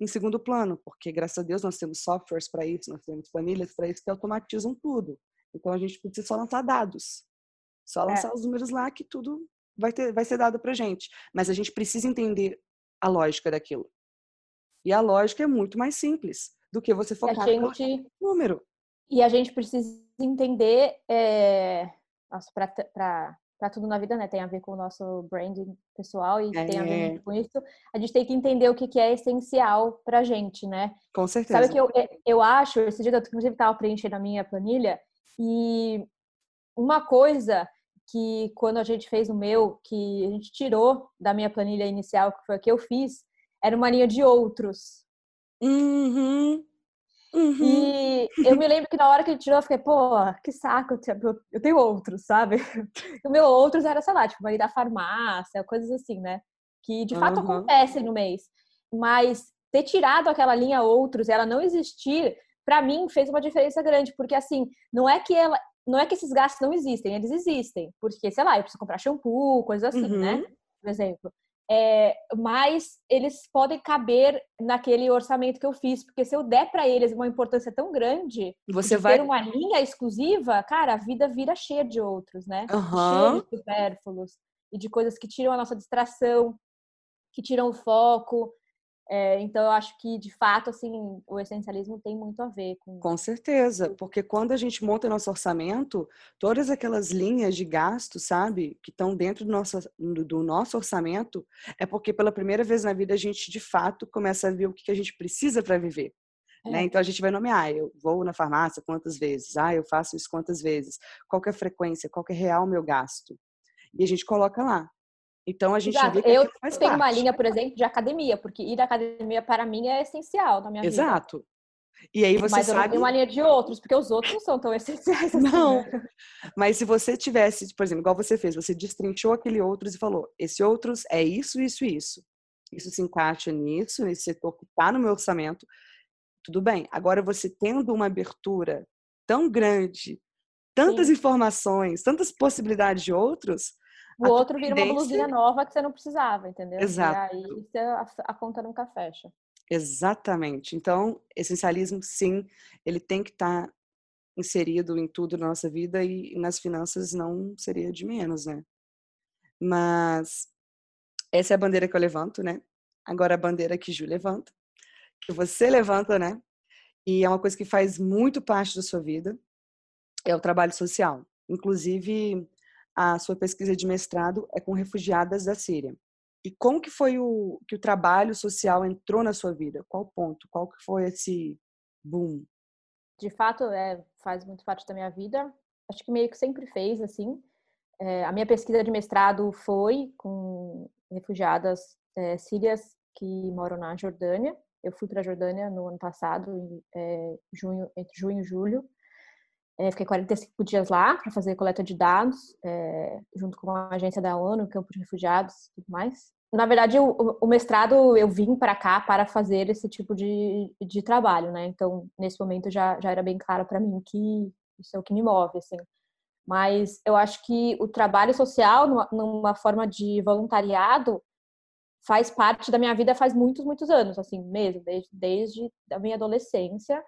em segundo plano, porque graças a Deus nós temos softwares para isso, nós temos planilhas para isso que automatizam tudo. Então a gente precisa só lançar dados. Só é. lançar é. os números lá que tudo vai, ter, vai ser dado para gente. Mas a gente precisa entender a lógica daquilo. E a lógica é muito mais simples do que você focar gente... no número. E a gente precisa entender é, nossa, para tudo na vida, né? Tem a ver com o nosso branding pessoal e é. tem a ver com isso. A gente tem que entender o que, que é essencial pra gente, né? Com certeza. Sabe o que eu, é, eu acho? Esse dia eu, inclusive, estava preenchendo a minha planilha e uma coisa que quando a gente fez o meu, que a gente tirou da minha planilha inicial, que foi a que eu fiz, era uma linha de outros. Uhum. Uhum. E eu me lembro que na hora que ele tirou, eu fiquei, pô, que saco, eu tenho outros, sabe? O meu outros era, sei lá, tipo, ir da farmácia, coisas assim, né? Que de fato uhum. acontecem no mês. Mas ter tirado aquela linha outros ela não existir, para mim fez uma diferença grande, porque assim, não é que ela, não é que esses gastos não existem, eles existem, porque sei lá, eu preciso comprar shampoo, coisas assim, né? uhum. né? Por exemplo é, mas eles podem caber naquele orçamento que eu fiz, porque se eu der para eles uma importância tão grande, você vai ter uma linha exclusiva, cara, a vida vira cheia de outros, né? Uhum. Cheia de supérfluos e de coisas que tiram a nossa distração, que tiram o foco, é, então, eu acho que, de fato, assim, o essencialismo tem muito a ver com... Com certeza, porque quando a gente monta nosso orçamento, todas aquelas linhas de gasto, sabe, que estão dentro do nosso, do nosso orçamento, é porque pela primeira vez na vida a gente, de fato, começa a ver o que a gente precisa para viver. Né? É. Né? Então, a gente vai nomear, eu vou na farmácia quantas vezes? Ah, eu faço isso quantas vezes? Qual é a frequência? Qual é real o meu gasto? E a gente coloca lá. Então a gente Exato. que eu faz tenho parte. uma linha, por exemplo, de academia, porque ir à academia para mim é essencial na minha Exato. vida. E aí você Mas eu não sabe. tenho uma linha de outros, porque os outros não são tão essenciais assim. Não. né? Mas se você tivesse, por exemplo, igual você fez, você destrinchou aquele outros e falou: esse outros é isso, isso isso. Isso se encaixa nisso, nesse setor que está no meu orçamento. Tudo bem. Agora, você tendo uma abertura tão grande, tantas Sim. informações, tantas possibilidades de outros, O outro vira uma blusinha nova que você não precisava, entendeu? Exato. E aí a, a conta nunca fecha. Exatamente. Então, essencialismo, sim, ele tem que estar inserido em tudo na nossa vida e nas finanças não seria de menos, né? Mas essa é a bandeira que eu levanto, né? Agora a bandeira que Ju levanta, que você levanta, né? E é uma coisa que faz muito parte da sua vida, é o trabalho social. Inclusive, a sua pesquisa de mestrado é com refugiadas da Síria. E como que foi o que o trabalho social entrou na sua vida? Qual ponto? Qual que foi esse boom? De fato, é, faz muito parte da minha vida. Acho que meio que sempre fez, assim. É, a minha pesquisa de mestrado foi com refugiadas é, sírias que moram na Jordânia. Eu fui para a Jordânia no ano passado, em é, junho, entre junho e julho. É, fiquei 45 dias lá para fazer coleta de dados, é, junto com a agência da ONU, campo de refugiados e tudo mais. Na verdade, o, o mestrado eu vim para cá para fazer esse tipo de, de trabalho, né? Então, nesse momento já, já era bem claro para mim que isso é o que me move, assim. Mas eu acho que o trabalho social, numa, numa forma de voluntariado, faz parte da minha vida faz muitos, muitos anos, assim, mesmo, desde, desde a minha adolescência.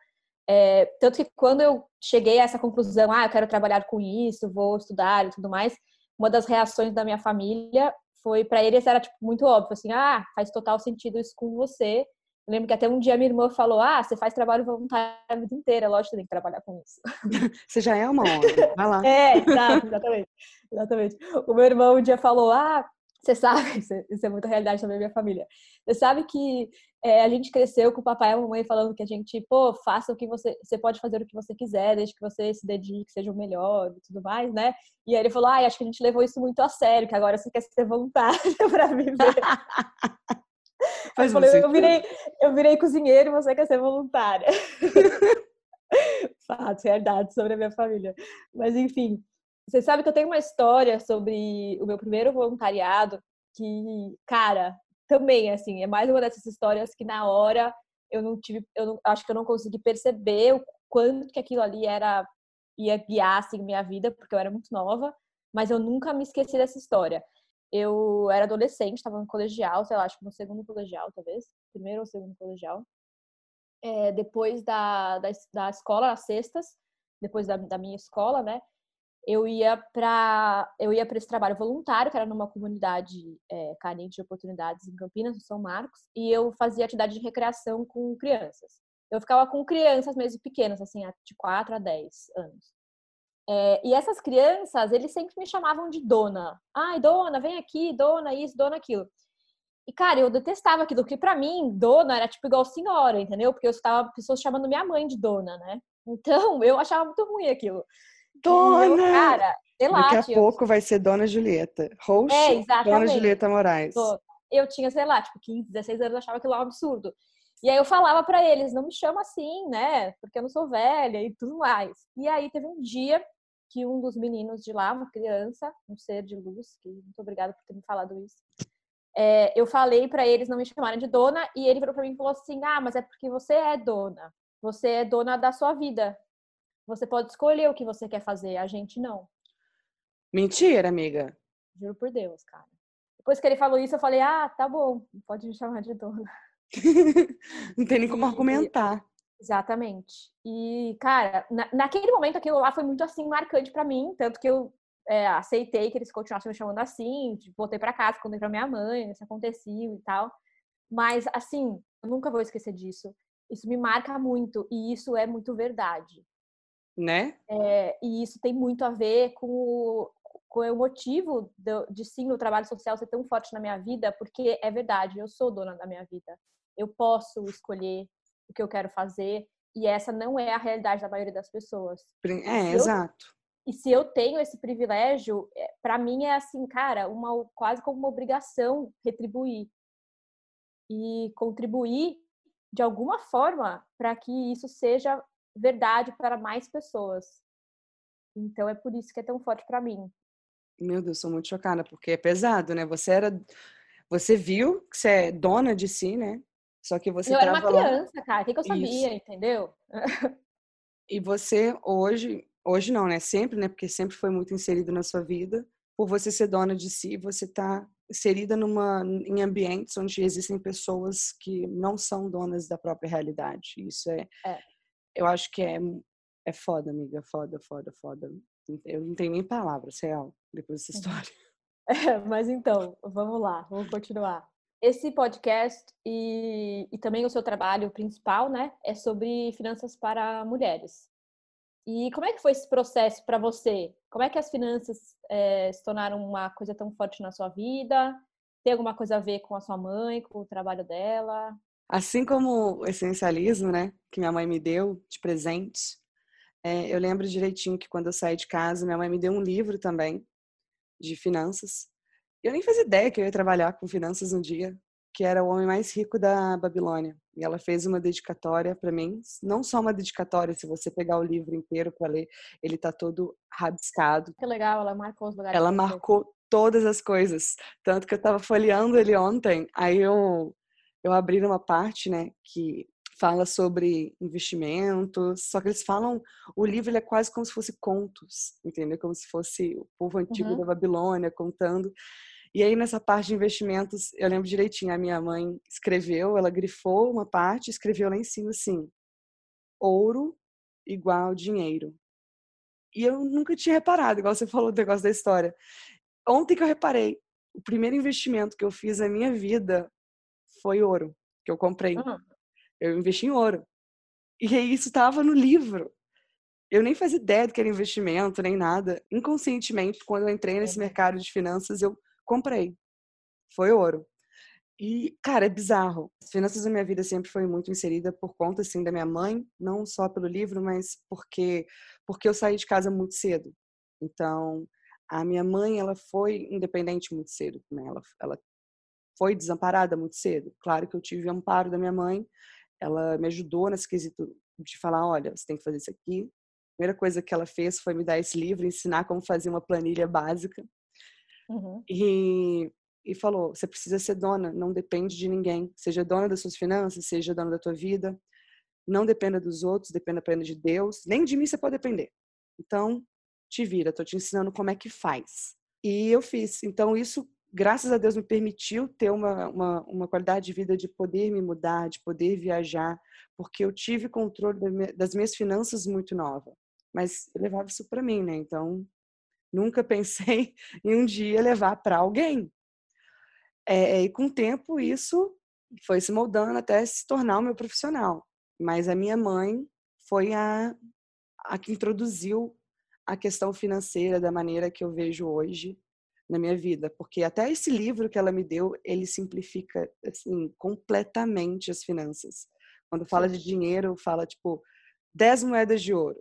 É, tanto que quando eu cheguei a essa conclusão, ah, eu quero trabalhar com isso, vou estudar e tudo mais, uma das reações da minha família foi para eles era tipo muito óbvio, assim, ah, faz total sentido isso com você. Eu lembro que até um dia minha irmã falou, ah, você faz trabalho voluntário a vida inteira, lógico que você tem que trabalhar com isso. Você já é uma honra. Vai lá. É, exato, exatamente. exatamente. O meu irmão um dia falou, ah, você sabe, isso é muita realidade também da minha família. Você sabe que é, a gente cresceu com o papai e a mamãe falando que a gente, pô, faça o que você, você pode fazer o que você quiser, desde que você se dedique, seja o melhor e tudo mais, né? E aí ele falou, ah, acho que a gente levou isso muito a sério, que agora você quer ser voluntário para viver. Faz eu, falei, eu, virei, eu virei cozinheiro e você quer ser voluntária. Fatos, realidade sobre a minha família. Mas, enfim, você sabe que eu tenho uma história sobre o meu primeiro voluntariado que, cara, também, assim, é mais uma dessas histórias que na hora eu não tive, eu não, acho que eu não consegui perceber o quanto que aquilo ali era, ia guiar, assim, minha vida, porque eu era muito nova, mas eu nunca me esqueci dessa história. Eu era adolescente, estava no colegial, sei lá, acho que no segundo colegial, talvez, primeiro ou segundo colegial. É, depois da, da, da escola, às sextas, depois da, da minha escola, né? Eu ia para eu ia para esse trabalho voluntário que era numa comunidade é, carente de oportunidades em Campinas, no São Marcos, e eu fazia atividade de recreação com crianças. Eu ficava com crianças mesmo pequenas, assim, de 4 a 10 anos. É, e essas crianças, eles sempre me chamavam de dona. Ai, dona, vem aqui, dona isso, dona aquilo. E, cara, eu detestava aquilo, porque pra mim, dona era tipo igual senhora, entendeu? Porque eu estava pessoas chamando minha mãe de dona, né? Então, eu achava muito ruim aquilo. Dona! Eu, cara, sei lá, Daqui a pouco vai ser Dona Julieta. Host, É, Dona. Julieta Moraes. Eu tinha, sei lá, tipo, 15, 16 anos, eu achava aquilo um absurdo. E aí eu falava pra eles, não me chama assim, né? Porque eu não sou velha e tudo mais. E aí teve um dia que um dos meninos de lá, uma criança, um ser de luz, que muito obrigada por ter me falado isso. é, eu falei pra eles não me chamarem de dona e ele virou pra mim e falou assim: "Ah, mas é porque você é dona. Você é dona da sua vida. Você pode escolher o que você quer fazer, a gente não." Mentira, amiga. Juro por Deus, cara. Depois que ele falou isso, eu falei: "Ah, tá bom, pode me chamar de dona." Não tem nem como E- argumentar. Exatamente. E, cara, na, naquele momento aquilo lá foi muito assim marcante pra mim, tanto que eu é, aceitei que eles continuassem me chamando assim, voltei pra casa, contei pra minha mãe, isso aconteceu e tal. Mas, assim, eu nunca vou esquecer disso. Isso me marca muito e isso é muito verdade. Né? É, e isso tem muito a ver com o, com o motivo de, de sim o trabalho social ser tão forte na minha vida, porque é verdade, eu sou dona da minha vida. Eu posso escolher o que eu quero fazer e essa não é a realidade da maioria das pessoas. É, Eu- exato. E se eu tenho esse privilégio, para mim é assim, cara, uma quase como uma obrigação retribuir. E contribuir de alguma forma para que isso seja verdade para mais pessoas. Então é por isso que é tão forte para mim. Meu Deus, sou muito chocada, porque é pesado, né? Você era. Você viu que você é dona de si, né? Só que você. Eu era uma criança, lá... cara. O que, eu sabia, isso. entendeu? e você hoje. Hoje não, né? Sempre, né? Porque sempre foi muito inserido na sua vida. Por você ser dona de si, você tá inserida numa, em ambientes onde existem pessoas que não são donas da própria realidade. Isso é. é. Eu acho que é, é foda, amiga. Foda, foda, foda. Eu não tenho nem palavras, real, depois dessa uhum. história. É, mas então, vamos lá, vamos continuar. Esse podcast e, e também o seu trabalho principal, né, é sobre finanças para mulheres. E como é que foi esse processo para você? Como é que as finanças é, se tornaram uma coisa tão forte na sua vida? Tem alguma coisa a ver com a sua mãe, com o trabalho dela? Assim como o essencialismo, né, que minha mãe me deu de presente, é, eu lembro direitinho que quando eu saí de casa, minha mãe me deu um livro também de finanças. Eu nem fazia ideia que eu ia trabalhar com finanças um dia, que era o homem mais rico da Babilônia. E ela fez uma dedicatória para mim, não só uma dedicatória, se você pegar o livro inteiro para ler, ele tá todo rabiscado. Que legal, ela marcou os lugares. Ela marcou todas as coisas, tanto que eu estava folheando ele ontem, aí eu eu abri uma parte, né, que fala sobre investimentos, só que eles falam, o livro ele é quase como se fosse contos, entendeu? Como se fosse o povo antigo uhum. da Babilônia contando. E aí nessa parte de investimentos, eu lembro direitinho, a minha mãe escreveu, ela grifou uma parte, escreveu lá em cima assim: ouro igual dinheiro. E eu nunca tinha reparado, igual você falou do negócio da história. Ontem que eu reparei, o primeiro investimento que eu fiz na minha vida foi ouro, que eu comprei. Uhum. Eu investi em ouro. E isso estava no livro. Eu nem fazia ideia do que era investimento, nem nada. Inconscientemente, quando eu entrei nesse mercado de finanças, eu comprei. Foi ouro. E, cara, é bizarro. As finanças da minha vida sempre foi muito inserida por conta, assim, da minha mãe, não só pelo livro, mas porque, porque eu saí de casa muito cedo. Então, a minha mãe, ela foi independente muito cedo, né? Ela, ela foi desamparada muito cedo. Claro que eu tive amparo da minha mãe, ela me ajudou nesse quesito de falar, olha, você tem que fazer isso aqui. A primeira coisa que ela fez foi me dar esse livro, ensinar como fazer uma planilha básica. Uhum. E, e falou, você precisa ser dona, não depende de ninguém. Seja dona das suas finanças, seja dona da tua vida. Não dependa dos outros, dependa apenas de Deus. Nem de mim você pode depender. Então, te vira, tô te ensinando como é que faz. E eu fiz. Então, isso graças a Deus, me permitiu ter uma, uma, uma, qualidade de vida de poder me mudar, de poder viajar, porque eu tive controle das minhas finanças muito nova. Mas eu levava isso para mim, né? Então, nunca pensei em um dia levar para alguém. É, e com o tempo, isso foi se moldando até se tornar o meu profissional. Mas a minha mãe foi a, a que introduziu a questão financeira da maneira que eu vejo hoje na minha vida, porque até esse livro que ela me deu, ele simplifica assim completamente as finanças. Quando fala de dinheiro, fala tipo 10 moedas de ouro.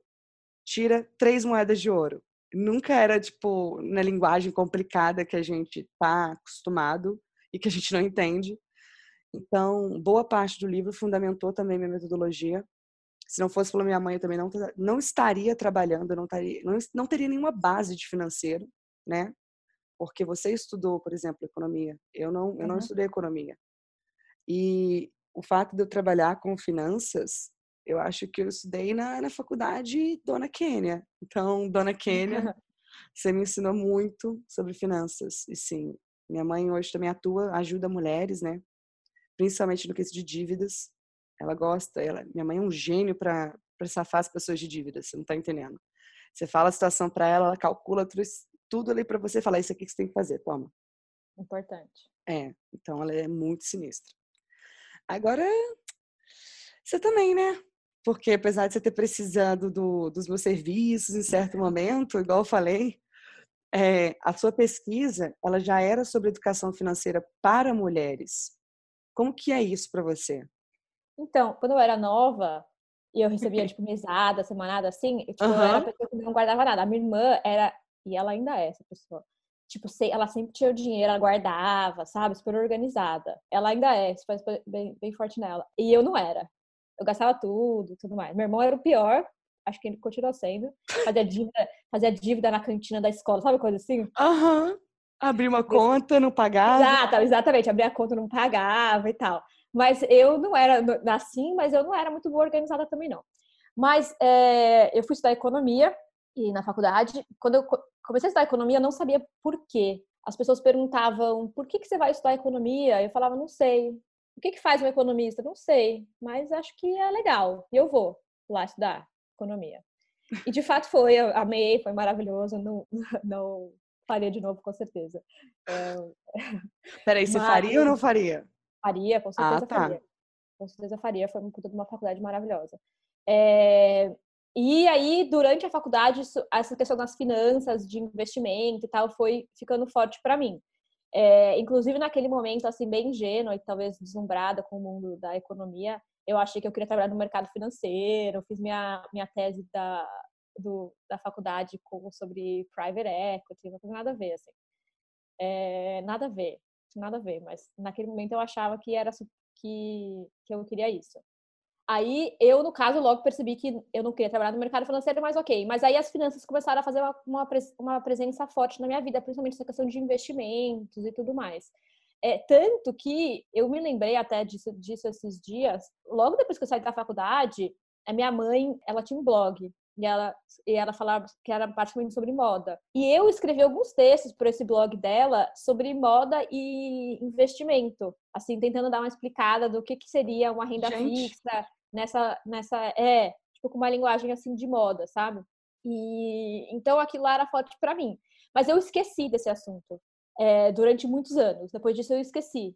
Tira três moedas de ouro. Nunca era tipo na linguagem complicada que a gente tá acostumado e que a gente não entende. Então, boa parte do livro fundamentou também minha metodologia. Se não fosse pela minha mãe, eu também não, não estaria trabalhando, não, estaria, não, não teria nenhuma base de financeiro, né? Porque você estudou, por exemplo, economia. Eu não, eu não estudei economia. E o fato de eu trabalhar com finanças, eu acho que eu estudei na, na faculdade Dona Quênia. Então, Dona Quênia, você me ensinou muito sobre finanças. E sim, minha mãe hoje também atua, ajuda mulheres, né? Principalmente no quesito de dívidas. Ela gosta, ela, minha mãe é um gênio para safar as pessoas de dívidas, você não está entendendo. Você fala a situação para ela, ela calcula tudo, ali para você falar isso aqui que você tem que fazer, toma. Importante. É, então ela é muito sinistra. Agora, você também, né? Porque apesar de você ter precisado do, dos meus serviços em certo momento, igual eu falei, é, a sua pesquisa ela já era sobre educação financeira para mulheres. Como que é isso para você? Então, quando eu era nova e eu recebia tipo mesada, semanada assim, tipo, uhum. eu era pessoa que não guardava nada. A minha irmã era e ela ainda é essa pessoa. tipo, ela sempre tinha o dinheiro, ela guardava, sabe? Super organizada. Ela ainda é, isso faz bem, bem forte nela. E eu não era. Eu gastava tudo, tudo mais. Meu irmão era o pior, acho que ele continua sendo. Fazia dívida, fazia dívida na cantina da escola, sabe coisa assim? Aham. Uhum. Abrir uma conta, não pagava. Exato, exatamente. Abrir a conta, não pagava e tal. Mas eu não era assim, mas eu não era muito boa organizada também, não. Mas é, eu fui estudar economia e na faculdade. Quando eu comecei a estudar economia, eu não sabia por quê. As pessoas perguntavam, por que, que você vai estudar economia? Eu falava, não sei. O que, que faz um economista? Não sei, mas acho que é legal. E eu vou lá estudar economia. E de fato foi, eu amei, foi maravilhoso. Não, não faria de novo, com certeza. É... Peraí, você mas... faria ou não faria? Faria, com certeza ah, tá. faria. Com certeza faria, foi uma faculdade maravilhosa. É, e aí, durante a faculdade, isso, essa questão das finanças, de investimento e tal, foi ficando forte para mim. É, inclusive, naquele momento, assim, bem ingênua e talvez deslumbrada com o mundo da economia, eu achei que eu queria trabalhar no mercado financeiro, fiz minha, minha tese da, do, da faculdade com, sobre private equity, não tem nada a ver, assim. É, nada a ver, nada a ver, mas naquele momento eu achava que era que, que eu queria isso. Aí eu, no caso, logo percebi que eu não queria trabalhar no mercado financeiro, mas ok. Mas aí as finanças começaram a fazer uma, uma, uma presença forte na minha vida, principalmente essa questão de investimentos e tudo mais. É, tanto que eu me lembrei até disso, disso esses dias. Logo depois que eu saí da faculdade, a minha mãe, ela tinha um blog. E ela, e ela falava que era praticamente sobre moda. E eu escrevi alguns textos para esse blog dela sobre moda e investimento. Assim, tentando dar uma explicada do que, que seria uma renda Gente. fixa, nessa, nessa, é, tipo, com uma linguagem assim de moda, sabe? E então aquilo lá era forte para mim. Mas eu esqueci desse assunto é, durante muitos anos. Depois disso eu esqueci.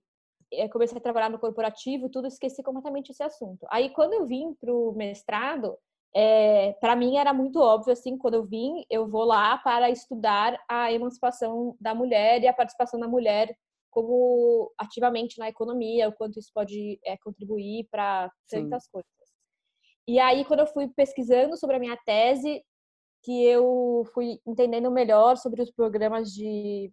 Eu é, comecei a trabalhar no corporativo, tudo esqueci completamente esse assunto. Aí quando eu vim pro mestrado, é, para mim era muito óbvio assim, quando eu vim, eu vou lá para estudar a emancipação da mulher e a participação da mulher como ativamente na economia, o quanto isso pode é, contribuir para tantas Sim. coisas. E aí, quando eu fui pesquisando sobre a minha tese, que eu fui entendendo melhor sobre os programas de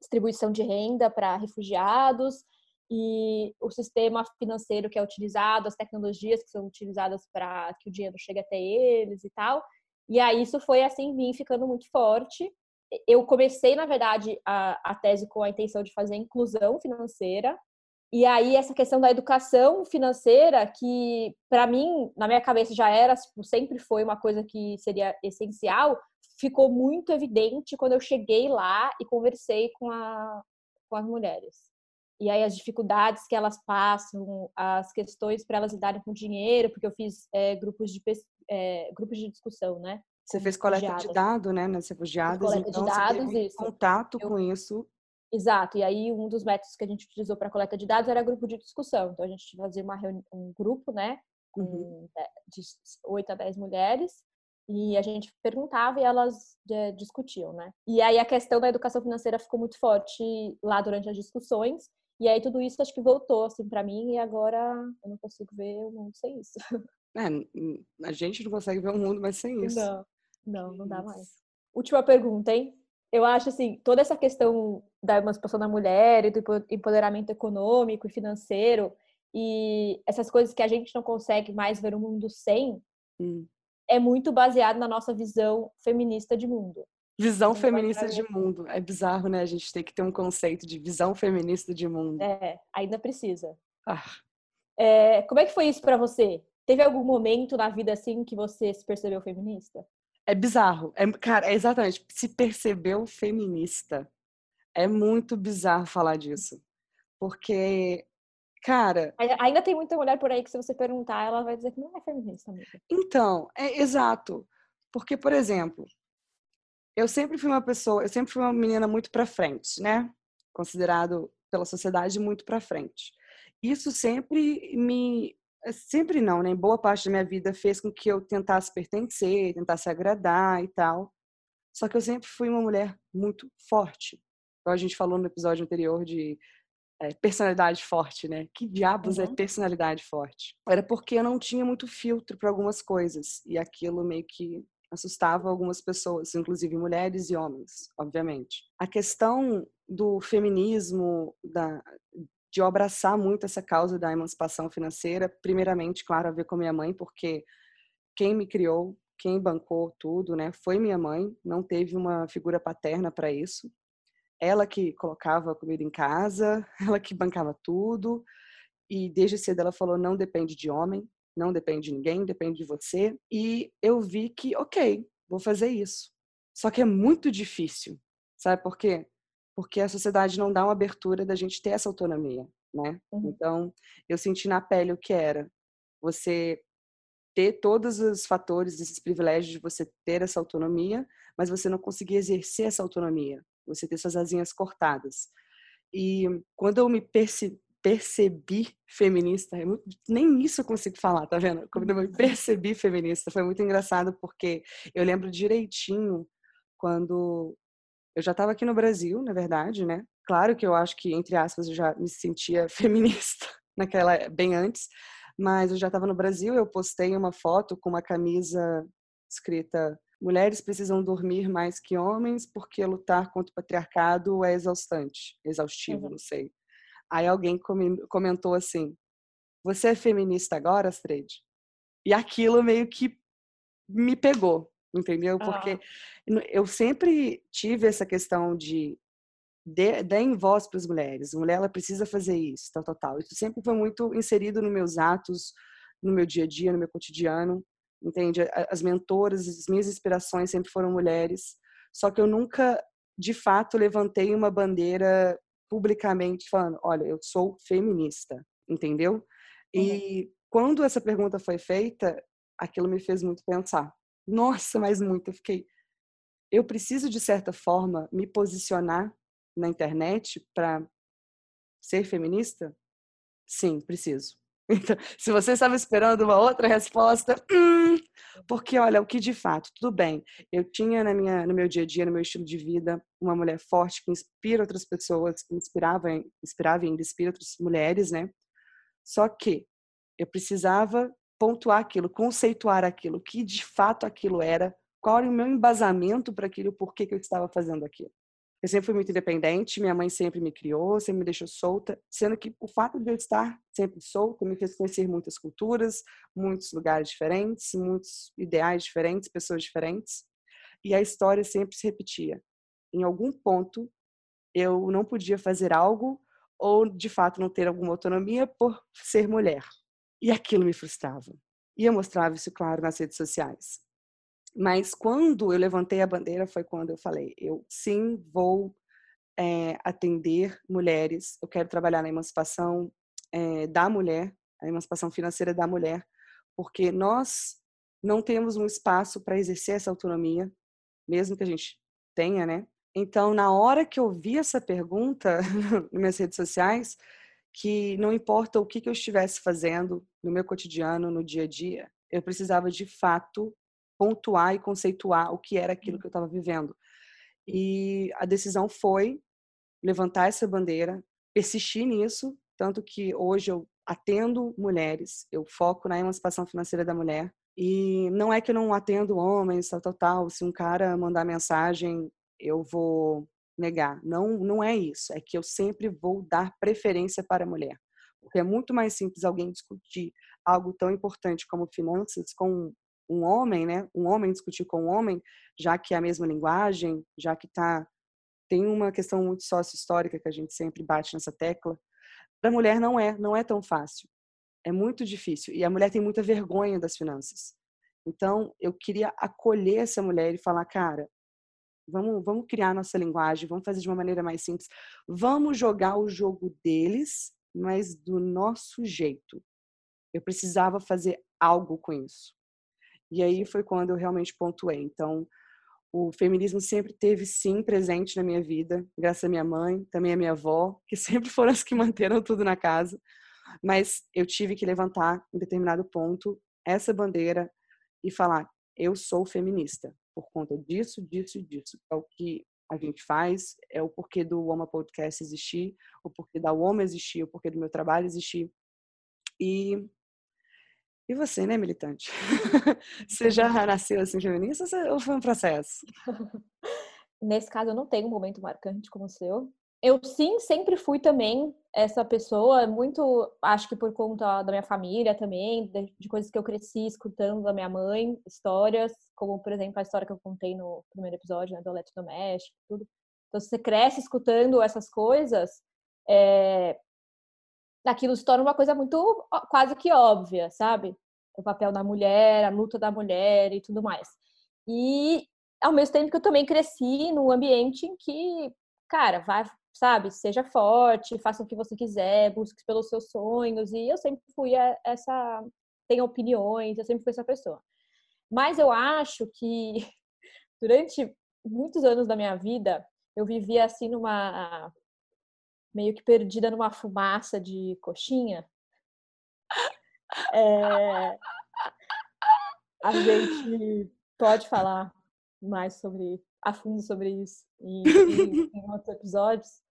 distribuição de renda para refugiados e o sistema financeiro que é utilizado, as tecnologias que são utilizadas para que o dinheiro chegue até eles e tal. E aí isso foi assim, mim ficando muito forte eu comecei, na verdade, a, a tese com a intenção de fazer inclusão financeira. E aí, essa questão da educação financeira, que para mim, na minha cabeça já era, tipo, sempre foi uma coisa que seria essencial, ficou muito evidente quando eu cheguei lá e conversei com, a, com as mulheres. E aí, as dificuldades que elas passam, as questões para elas lidarem com dinheiro, porque eu fiz é, grupos, de, é, grupos de discussão, né? Você fez coleta de dados, né, nas refugiadas, coleta então de dados, você isso. contato eu... com isso. Exato, e aí um dos métodos que a gente utilizou para coleta de dados era grupo de discussão. Então a gente fazia uma reuni... um grupo, né, com uhum. de 8 a 10 mulheres, e a gente perguntava e elas é, discutiam, né? E aí a questão da educação financeira ficou muito forte lá durante as discussões, e aí tudo isso acho que voltou assim para mim e agora eu não consigo ver o mundo sem isso. É, a gente não consegue ver o mundo mais sem isso. Não. Não, não dá mais. Última pergunta, hein? Eu acho assim, toda essa questão da emancipação da mulher e do empoderamento econômico e financeiro e essas coisas que a gente não consegue mais ver o mundo sem, hum. é muito baseado na nossa visão feminista de mundo. Visão feminista de mundo. É bizarro, né? A gente tem que ter um conceito de visão feminista de mundo. É, ainda precisa. Ah. É, como é que foi isso para você? Teve algum momento na vida assim que você se percebeu feminista? É bizarro. É, cara, é exatamente. Se percebeu feminista. É muito bizarro falar disso. Porque, cara. Ainda tem muita mulher por aí que, se você perguntar, ela vai dizer que não é feminista, amiga. Então, é exato. Porque, por exemplo, eu sempre fui uma pessoa, eu sempre fui uma menina muito para frente, né? Considerado pela sociedade muito para frente. Isso sempre me é, sempre não, né? Boa parte da minha vida fez com que eu tentasse pertencer, tentasse agradar e tal. Só que eu sempre fui uma mulher muito forte. Então a gente falou no episódio anterior de é, personalidade forte, né? Que diabos é uhum. é personalidade forte? Era porque eu não tinha muito filtro para algumas coisas e aquilo meio que assustava algumas pessoas, inclusive mulheres e homens, obviamente. A questão do feminismo, da, de eu abraçar muito essa causa da emancipação financeira, primeiramente, claro, a ver com minha mãe, porque quem me criou, quem bancou tudo, né, foi minha mãe, não teve uma figura paterna para isso. Ela que colocava comida em casa, ela que bancava tudo, e desde cedo ela falou: não depende de homem, não depende de ninguém, depende de você. E eu vi que, ok, vou fazer isso. Só que é muito difícil, sabe por quê? Porque a sociedade não dá uma abertura da gente ter essa autonomia, né? Uhum. Então, eu senti na pele o que era você ter todos os fatores, esses privilégios de você ter essa autonomia, mas você não conseguir exercer essa autonomia, você ter suas asinhas cortadas. E quando eu me percebi percebi feminista, nem isso eu consigo falar, tá vendo? Quando eu me percebi feminista, foi muito engraçado porque eu lembro direitinho quando eu já estava aqui no Brasil, na verdade, né? Claro que eu acho que entre aspas eu já me sentia feminista naquela bem antes, mas eu já estava no Brasil, eu postei uma foto com uma camisa escrita Mulheres precisam dormir mais que homens porque lutar contra o patriarcado é exaustante, exaustivo, uhum. não sei. Aí alguém comentou assim: Você é feminista agora, Astrid? E aquilo meio que me pegou, entendeu? Porque ah. eu sempre tive essa questão de deem voz para as mulheres. A mulher ela precisa fazer isso, tal, tal, tal. Isso sempre foi muito inserido nos meus atos, no meu dia a dia, no meu cotidiano, entende? As mentoras, as minhas inspirações sempre foram mulheres. Só que eu nunca, de fato, levantei uma bandeira publicamente falando, olha, eu sou feminista, entendeu? E uhum. quando essa pergunta foi feita, aquilo me fez muito pensar. Nossa, mas muito. Eu fiquei. Eu preciso, de certa forma, me posicionar na internet para ser feminista? Sim, preciso. Então, se você estava esperando uma outra resposta, hum, porque olha, o que de fato, tudo bem, eu tinha na minha, no meu dia a dia, no meu estilo de vida, uma mulher forte que inspira outras pessoas, que inspirava, inspirava e ainda inspira outras mulheres, né? Só que eu precisava pontuar aquilo, conceituar aquilo, que de fato aquilo era, qual era o meu embasamento para aquilo, por que eu estava fazendo aquilo. Eu sempre fui muito independente, minha mãe sempre me criou, sempre me deixou solta, sendo que o fato de eu estar sempre solta me fez conhecer muitas culturas, muitos lugares diferentes, muitos ideais diferentes, pessoas diferentes. E a história sempre se repetia. Em algum ponto, eu não podia fazer algo ou, de fato, não ter alguma autonomia por ser mulher. E aquilo me frustrava. E eu mostrava isso, claro, nas redes sociais. Mas quando eu levantei a bandeira foi quando eu falei, eu sim vou é, atender mulheres, eu quero trabalhar na emancipação é, da mulher, a emancipação financeira da mulher, porque nós não temos um espaço para exercer essa autonomia, mesmo que a gente tenha, né? Então, na hora que eu vi essa pergunta nas minhas redes sociais, que não importa o que, que eu estivesse fazendo no meu cotidiano, no dia a dia, eu precisava de fato pontuar e conceituar o que era aquilo uhum. que eu estava vivendo. E a decisão foi levantar essa bandeira, persistir nisso, tanto que hoje eu atendo mulheres, eu foco na emancipação financeira da mulher. E não é que eu não atendo homens, tal, tal, tal. Se um cara mandar mensagem, eu vou negar. Não, não é isso. É que eu sempre vou dar preferência para a mulher. Porque é muito mais simples alguém discutir algo tão importante como finanças com um homem, né? Um homem discutir com um homem, já que é a mesma linguagem, já que tá tem uma questão muito sócio-histórica que a gente sempre bate nessa tecla. Para a mulher não é, não é tão fácil. É muito difícil e a mulher tem muita vergonha das finanças. Então, eu queria acolher essa mulher e falar, cara, vamos, vamos criar nossa linguagem, vamos fazer de uma maneira mais simples, vamos jogar o jogo deles, mas do nosso jeito. Eu precisava fazer algo com isso. E aí foi quando eu realmente pontuei. Então, o feminismo sempre teve sim presente na minha vida, graças à minha mãe, também à minha avó, que sempre foram as que manteram tudo na casa. Mas eu tive que levantar em determinado ponto essa bandeira e falar: eu sou feminista por conta disso, disso e disso. É o que a gente faz, é o porquê do Woman Podcast existir, o porquê da Woman existir, o porquê do meu trabalho existir. E E você, né, militante? você já nasceu assim feminista ou foi um processo? Nesse caso, eu não tenho um momento marcante como o seu. Eu sim sempre fui também essa pessoa, muito, acho que por conta da minha família também, de, coisas que eu cresci escutando da minha mãe, histórias, como por exemplo a história que eu contei no primeiro episódio, né, do eletrodoméstico, tudo. Então, se você cresce escutando essas coisas, é, aquilo se torna uma coisa muito quase que óbvia, sabe? O papel da mulher, a luta da mulher e tudo mais. E ao mesmo tempo que eu também cresci num ambiente em que, cara, vai, sabe, seja forte, faça o que você quiser, busque pelos seus sonhos. E eu sempre fui essa, tem opiniões, eu sempre fui essa pessoa. Mas eu acho que durante muitos anos da minha vida, eu vivia assim numa meio que perdida numa fumaça de coxinha. É, a gente pode falar mais sobre a fundo sobre isso em, em, em outros episódios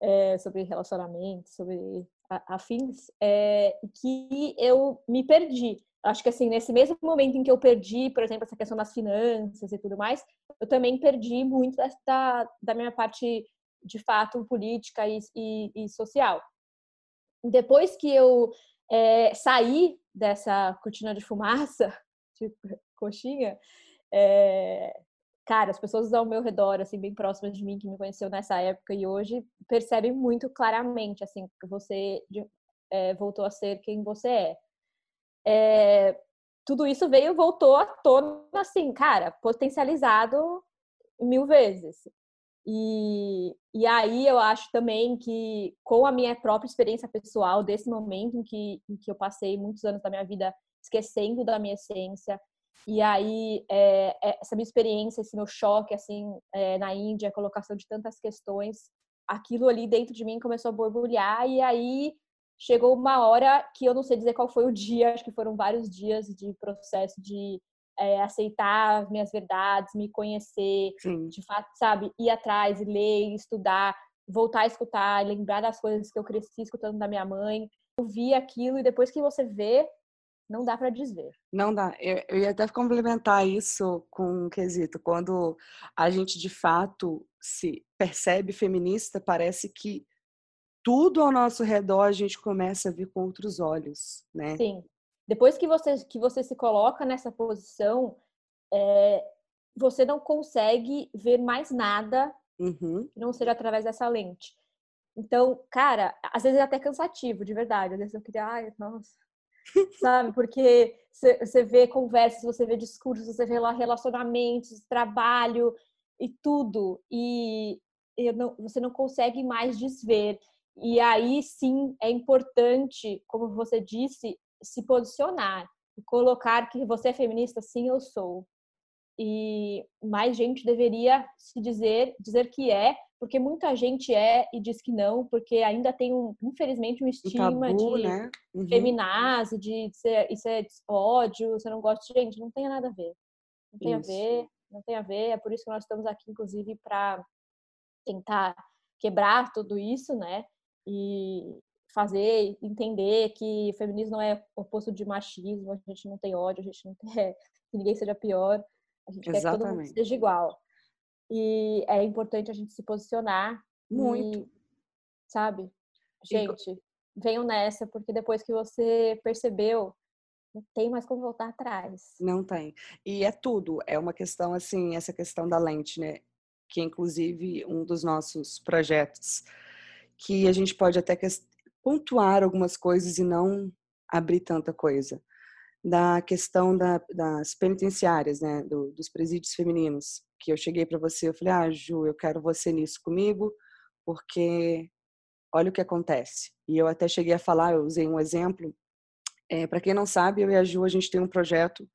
é, sobre relacionamento, sobre afins, é, que eu me perdi. Acho que assim nesse mesmo momento em que eu perdi, por exemplo, essa questão das finanças e tudo mais, eu também perdi muito da, da minha parte de fato política e, e, e social. Depois que eu é, saí dessa cortina de fumaça, de coxinha, é, cara, as pessoas ao meu redor, assim, bem próximas de mim, que me conheceu nessa época e hoje, percebem muito claramente, assim, que você é, voltou a ser quem você é. é. Tudo isso veio, voltou à tona, assim, cara, potencializado mil vezes. E, e aí eu acho também que, com a minha própria experiência pessoal, desse momento em que, em que eu passei muitos anos da minha vida esquecendo da minha essência, e aí é, essa minha experiência, esse meu choque, assim, é, na Índia, a colocação de tantas questões, aquilo ali dentro de mim começou a borbulhar, e aí chegou uma hora que eu não sei dizer qual foi o dia, acho que foram vários dias de processo de é, aceitar as minhas verdades, me conhecer, Sim. de fato, sabe, ir atrás, ler, estudar, voltar a escutar, lembrar das coisas que eu cresci escutando da minha mãe, ouvir aquilo e depois que você vê, não dá para desver. Não dá. Eu, eu ia até complementar isso com um quesito. Quando a gente de fato se percebe feminista, parece que tudo ao nosso redor a gente começa a ver com outros olhos, né? Sim. Depois que você, que você se coloca nessa posição, é, você não consegue ver mais nada uhum. que não seja através dessa lente. Então, cara, às vezes é até cansativo, de verdade. Às vezes eu queria, ai, nossa, sabe? Porque você vê conversas, você vê discursos, você vê lá relacionamentos, trabalho e tudo. E não, você não consegue mais desver. E aí sim é importante, como você disse, se posicionar e colocar que você é feminista, sim, eu sou. E mais gente deveria se dizer, dizer que é, porque muita gente é e diz que não, porque ainda tem, um, infelizmente, um estigma tabu, de né? uhum. feminazi, de ser, isso é ódio, você não gosta de gente, não tem nada a ver. Não tem isso. a ver, não tem a ver, é por isso que nós estamos aqui, inclusive, para tentar quebrar tudo isso, né? E, fazer entender que o feminismo não é oposto de machismo, a gente não tem ódio, a gente não quer que ninguém seja pior, a gente Exatamente. quer que todo mundo seja igual. E é importante a gente se posicionar muito, e, sabe? Gente, e... venham nessa, porque depois que você percebeu, não tem mais como voltar atrás. Não tem. E é tudo, é uma questão assim, essa questão da lente, né? Que inclusive um dos nossos projetos que a gente pode até pontuar algumas coisas e não abrir tanta coisa. Da questão da, das penitenciárias, né, do, dos presídios femininos, que eu cheguei para você, eu falei, ah, Ju, eu quero você nisso comigo, porque olha o que acontece. E eu até cheguei a falar, eu usei um exemplo. É, para quem não sabe, eu e a Ju, a gente tem um projeto,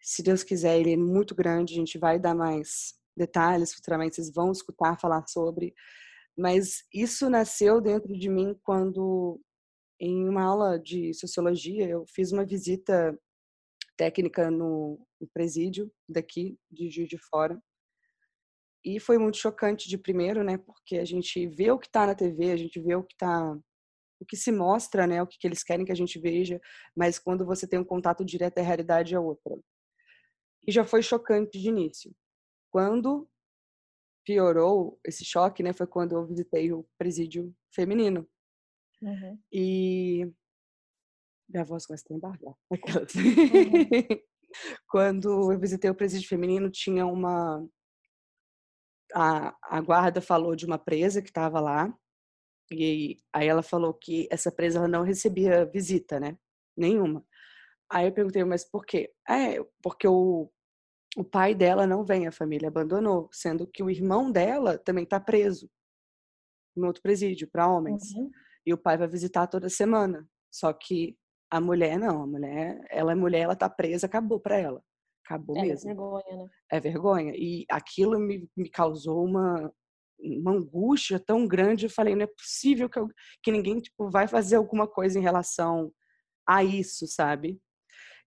se Deus quiser, ele é muito grande, a gente vai dar mais detalhes futuramente, vocês vão escutar falar sobre, mas isso nasceu dentro de mim quando, em uma aula de sociologia, eu fiz uma visita técnica no, no presídio daqui, de Juiz de Fora. E foi muito chocante de primeiro, né? Porque a gente vê o que está na TV, a gente vê o que está o que se mostra, né, o que, que eles querem que a gente veja, mas quando você tem um contato direto, a realidade é outra. E já foi chocante de início. Quando piorou esse choque, né, foi quando eu visitei o presídio feminino. Uhum. E minha voz começa a embargar. Uhum. quando eu visitei o presídio feminino, tinha uma a, a guarda falou de uma presa que estava lá e aí ela falou que essa presa ela não recebia visita, né? Nenhuma. Aí eu perguntei, mas por quê? É, porque o, o pai dela não vem, a família abandonou, sendo que o irmão dela também está preso no outro presídio para homens. Uhum. E o pai vai visitar toda semana. Só que a mulher não, a mulher, ela é mulher, ela tá presa, acabou para ela. Acabou é mesmo. É vergonha, né? É vergonha. E aquilo me, me causou uma, uma angústia tão grande. Eu falei, não é possível que, eu, que ninguém tipo, vai fazer alguma coisa em relação a isso, sabe?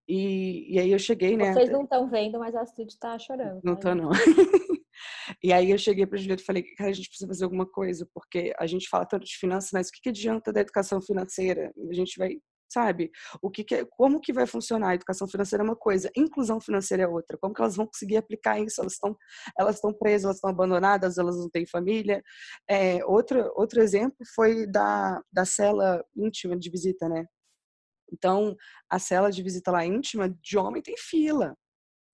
E, e aí eu cheguei, né? Vocês não estão vendo, mas a Astrid tá chorando. Não tá, tô, não. e aí eu cheguei para Julieta e falei, cara, a gente precisa fazer alguma coisa, porque a gente fala tanto de finanças, mas o que, que adianta da educação financeira? A gente vai sabe? O que, que é, como que vai funcionar? A educação financeira é uma coisa, inclusão financeira é outra. Como que elas vão conseguir aplicar isso? Elas estão elas estão presas, elas estão abandonadas, elas não têm família. É, outro outro exemplo foi da da cela íntima de visita, né? Então, a cela de visita lá íntima de homem tem fila.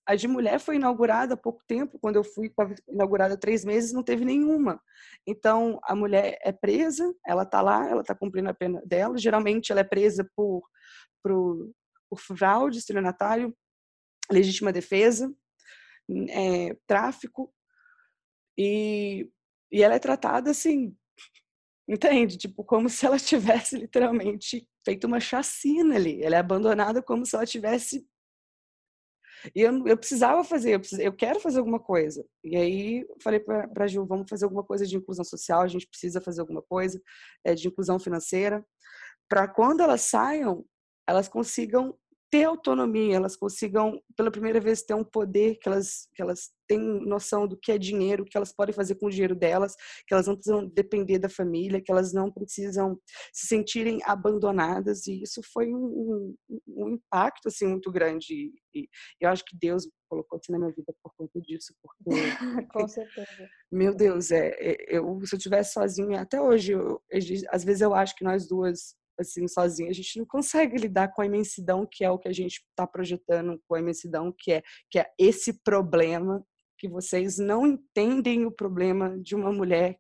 A de mulher foi inaugurada há pouco tempo, quando eu fui, inaugurada há três meses, não teve nenhuma. Então, a mulher é presa, ela está lá, ela está cumprindo a pena dela. Geralmente, ela é presa por, por, por fraude, estelionatário, legítima defesa, é, tráfico. E, e ela é tratada assim, entende? Tipo, como se ela tivesse literalmente feito uma chacina ali. Ela é abandonada como se ela tivesse e eu, eu precisava fazer, eu, eu quero fazer alguma coisa. E aí falei para a Gil, vamos fazer alguma coisa de inclusão social, a gente precisa fazer alguma coisa é, de inclusão financeira, para quando elas saiam, elas consigam ter autonomia, elas consigam pela primeira vez ter um poder, que elas, que elas têm noção do que é dinheiro, que elas podem fazer com o dinheiro delas, que elas não precisam depender da família, que elas não precisam se sentirem abandonadas e isso foi um, um, um impacto assim muito grande e eu acho que Deus colocou assim na minha vida por conta disso, porque com certeza. Meu Deus, é, é eu se eu tivesse sozinha até hoje, eu, às vezes eu acho que nós duas assim, sozinha. A gente não consegue lidar com a imensidão que é o que a gente está projetando, com a imensidão que é, que é esse problema que vocês não entendem o problema de uma mulher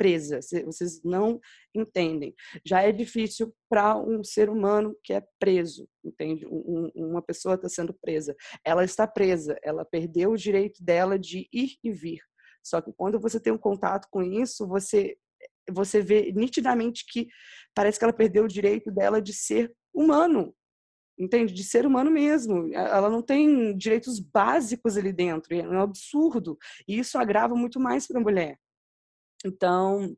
presa. Vocês não entendem. Já é difícil para um ser humano que é preso, entende? Um, uma pessoa está sendo presa. Ela está presa, ela perdeu o direito dela de ir e vir. Só que quando você tem um contato com isso, você você vê nitidamente que parece que ela perdeu o direito dela de ser humano, entende? De ser humano mesmo. Ela não tem direitos básicos ali dentro, é um absurdo. E isso agrava muito mais para a mulher. Então,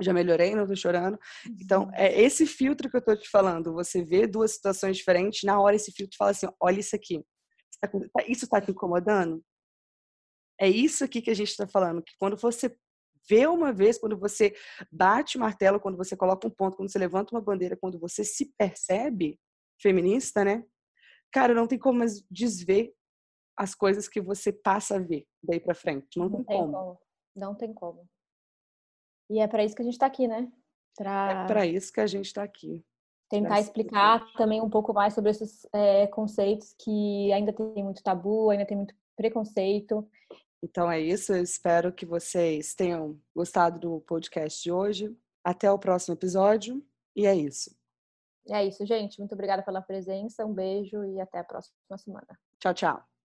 já melhorei, não estou chorando. Então, é esse filtro que eu estou te falando. Você vê duas situações diferentes, na hora esse filtro fala assim: olha isso aqui. Tá tá, isso está te incomodando? É isso aqui que a gente está falando, que quando você vê uma vez, quando você bate o martelo, quando você coloca um ponto, quando você levanta uma bandeira, quando você se percebe feminista, né? Cara, não tem como desver as coisas que você passa a ver daí para frente. Não, não tem, tem como. como. Não tem como. E é para isso que a gente está aqui, né? Pra... É para isso que a gente está aqui. Tentar explicar também um pouco mais sobre esses é, conceitos que ainda tem muito tabu, ainda tem muito preconceito então é isso, eu espero que vocês tenham gostado do podcast de hoje. Até o próximo episódio e é isso. É isso, gente. Muito obrigada pela presença, um beijo e até a próxima semana. Tchau, tchau.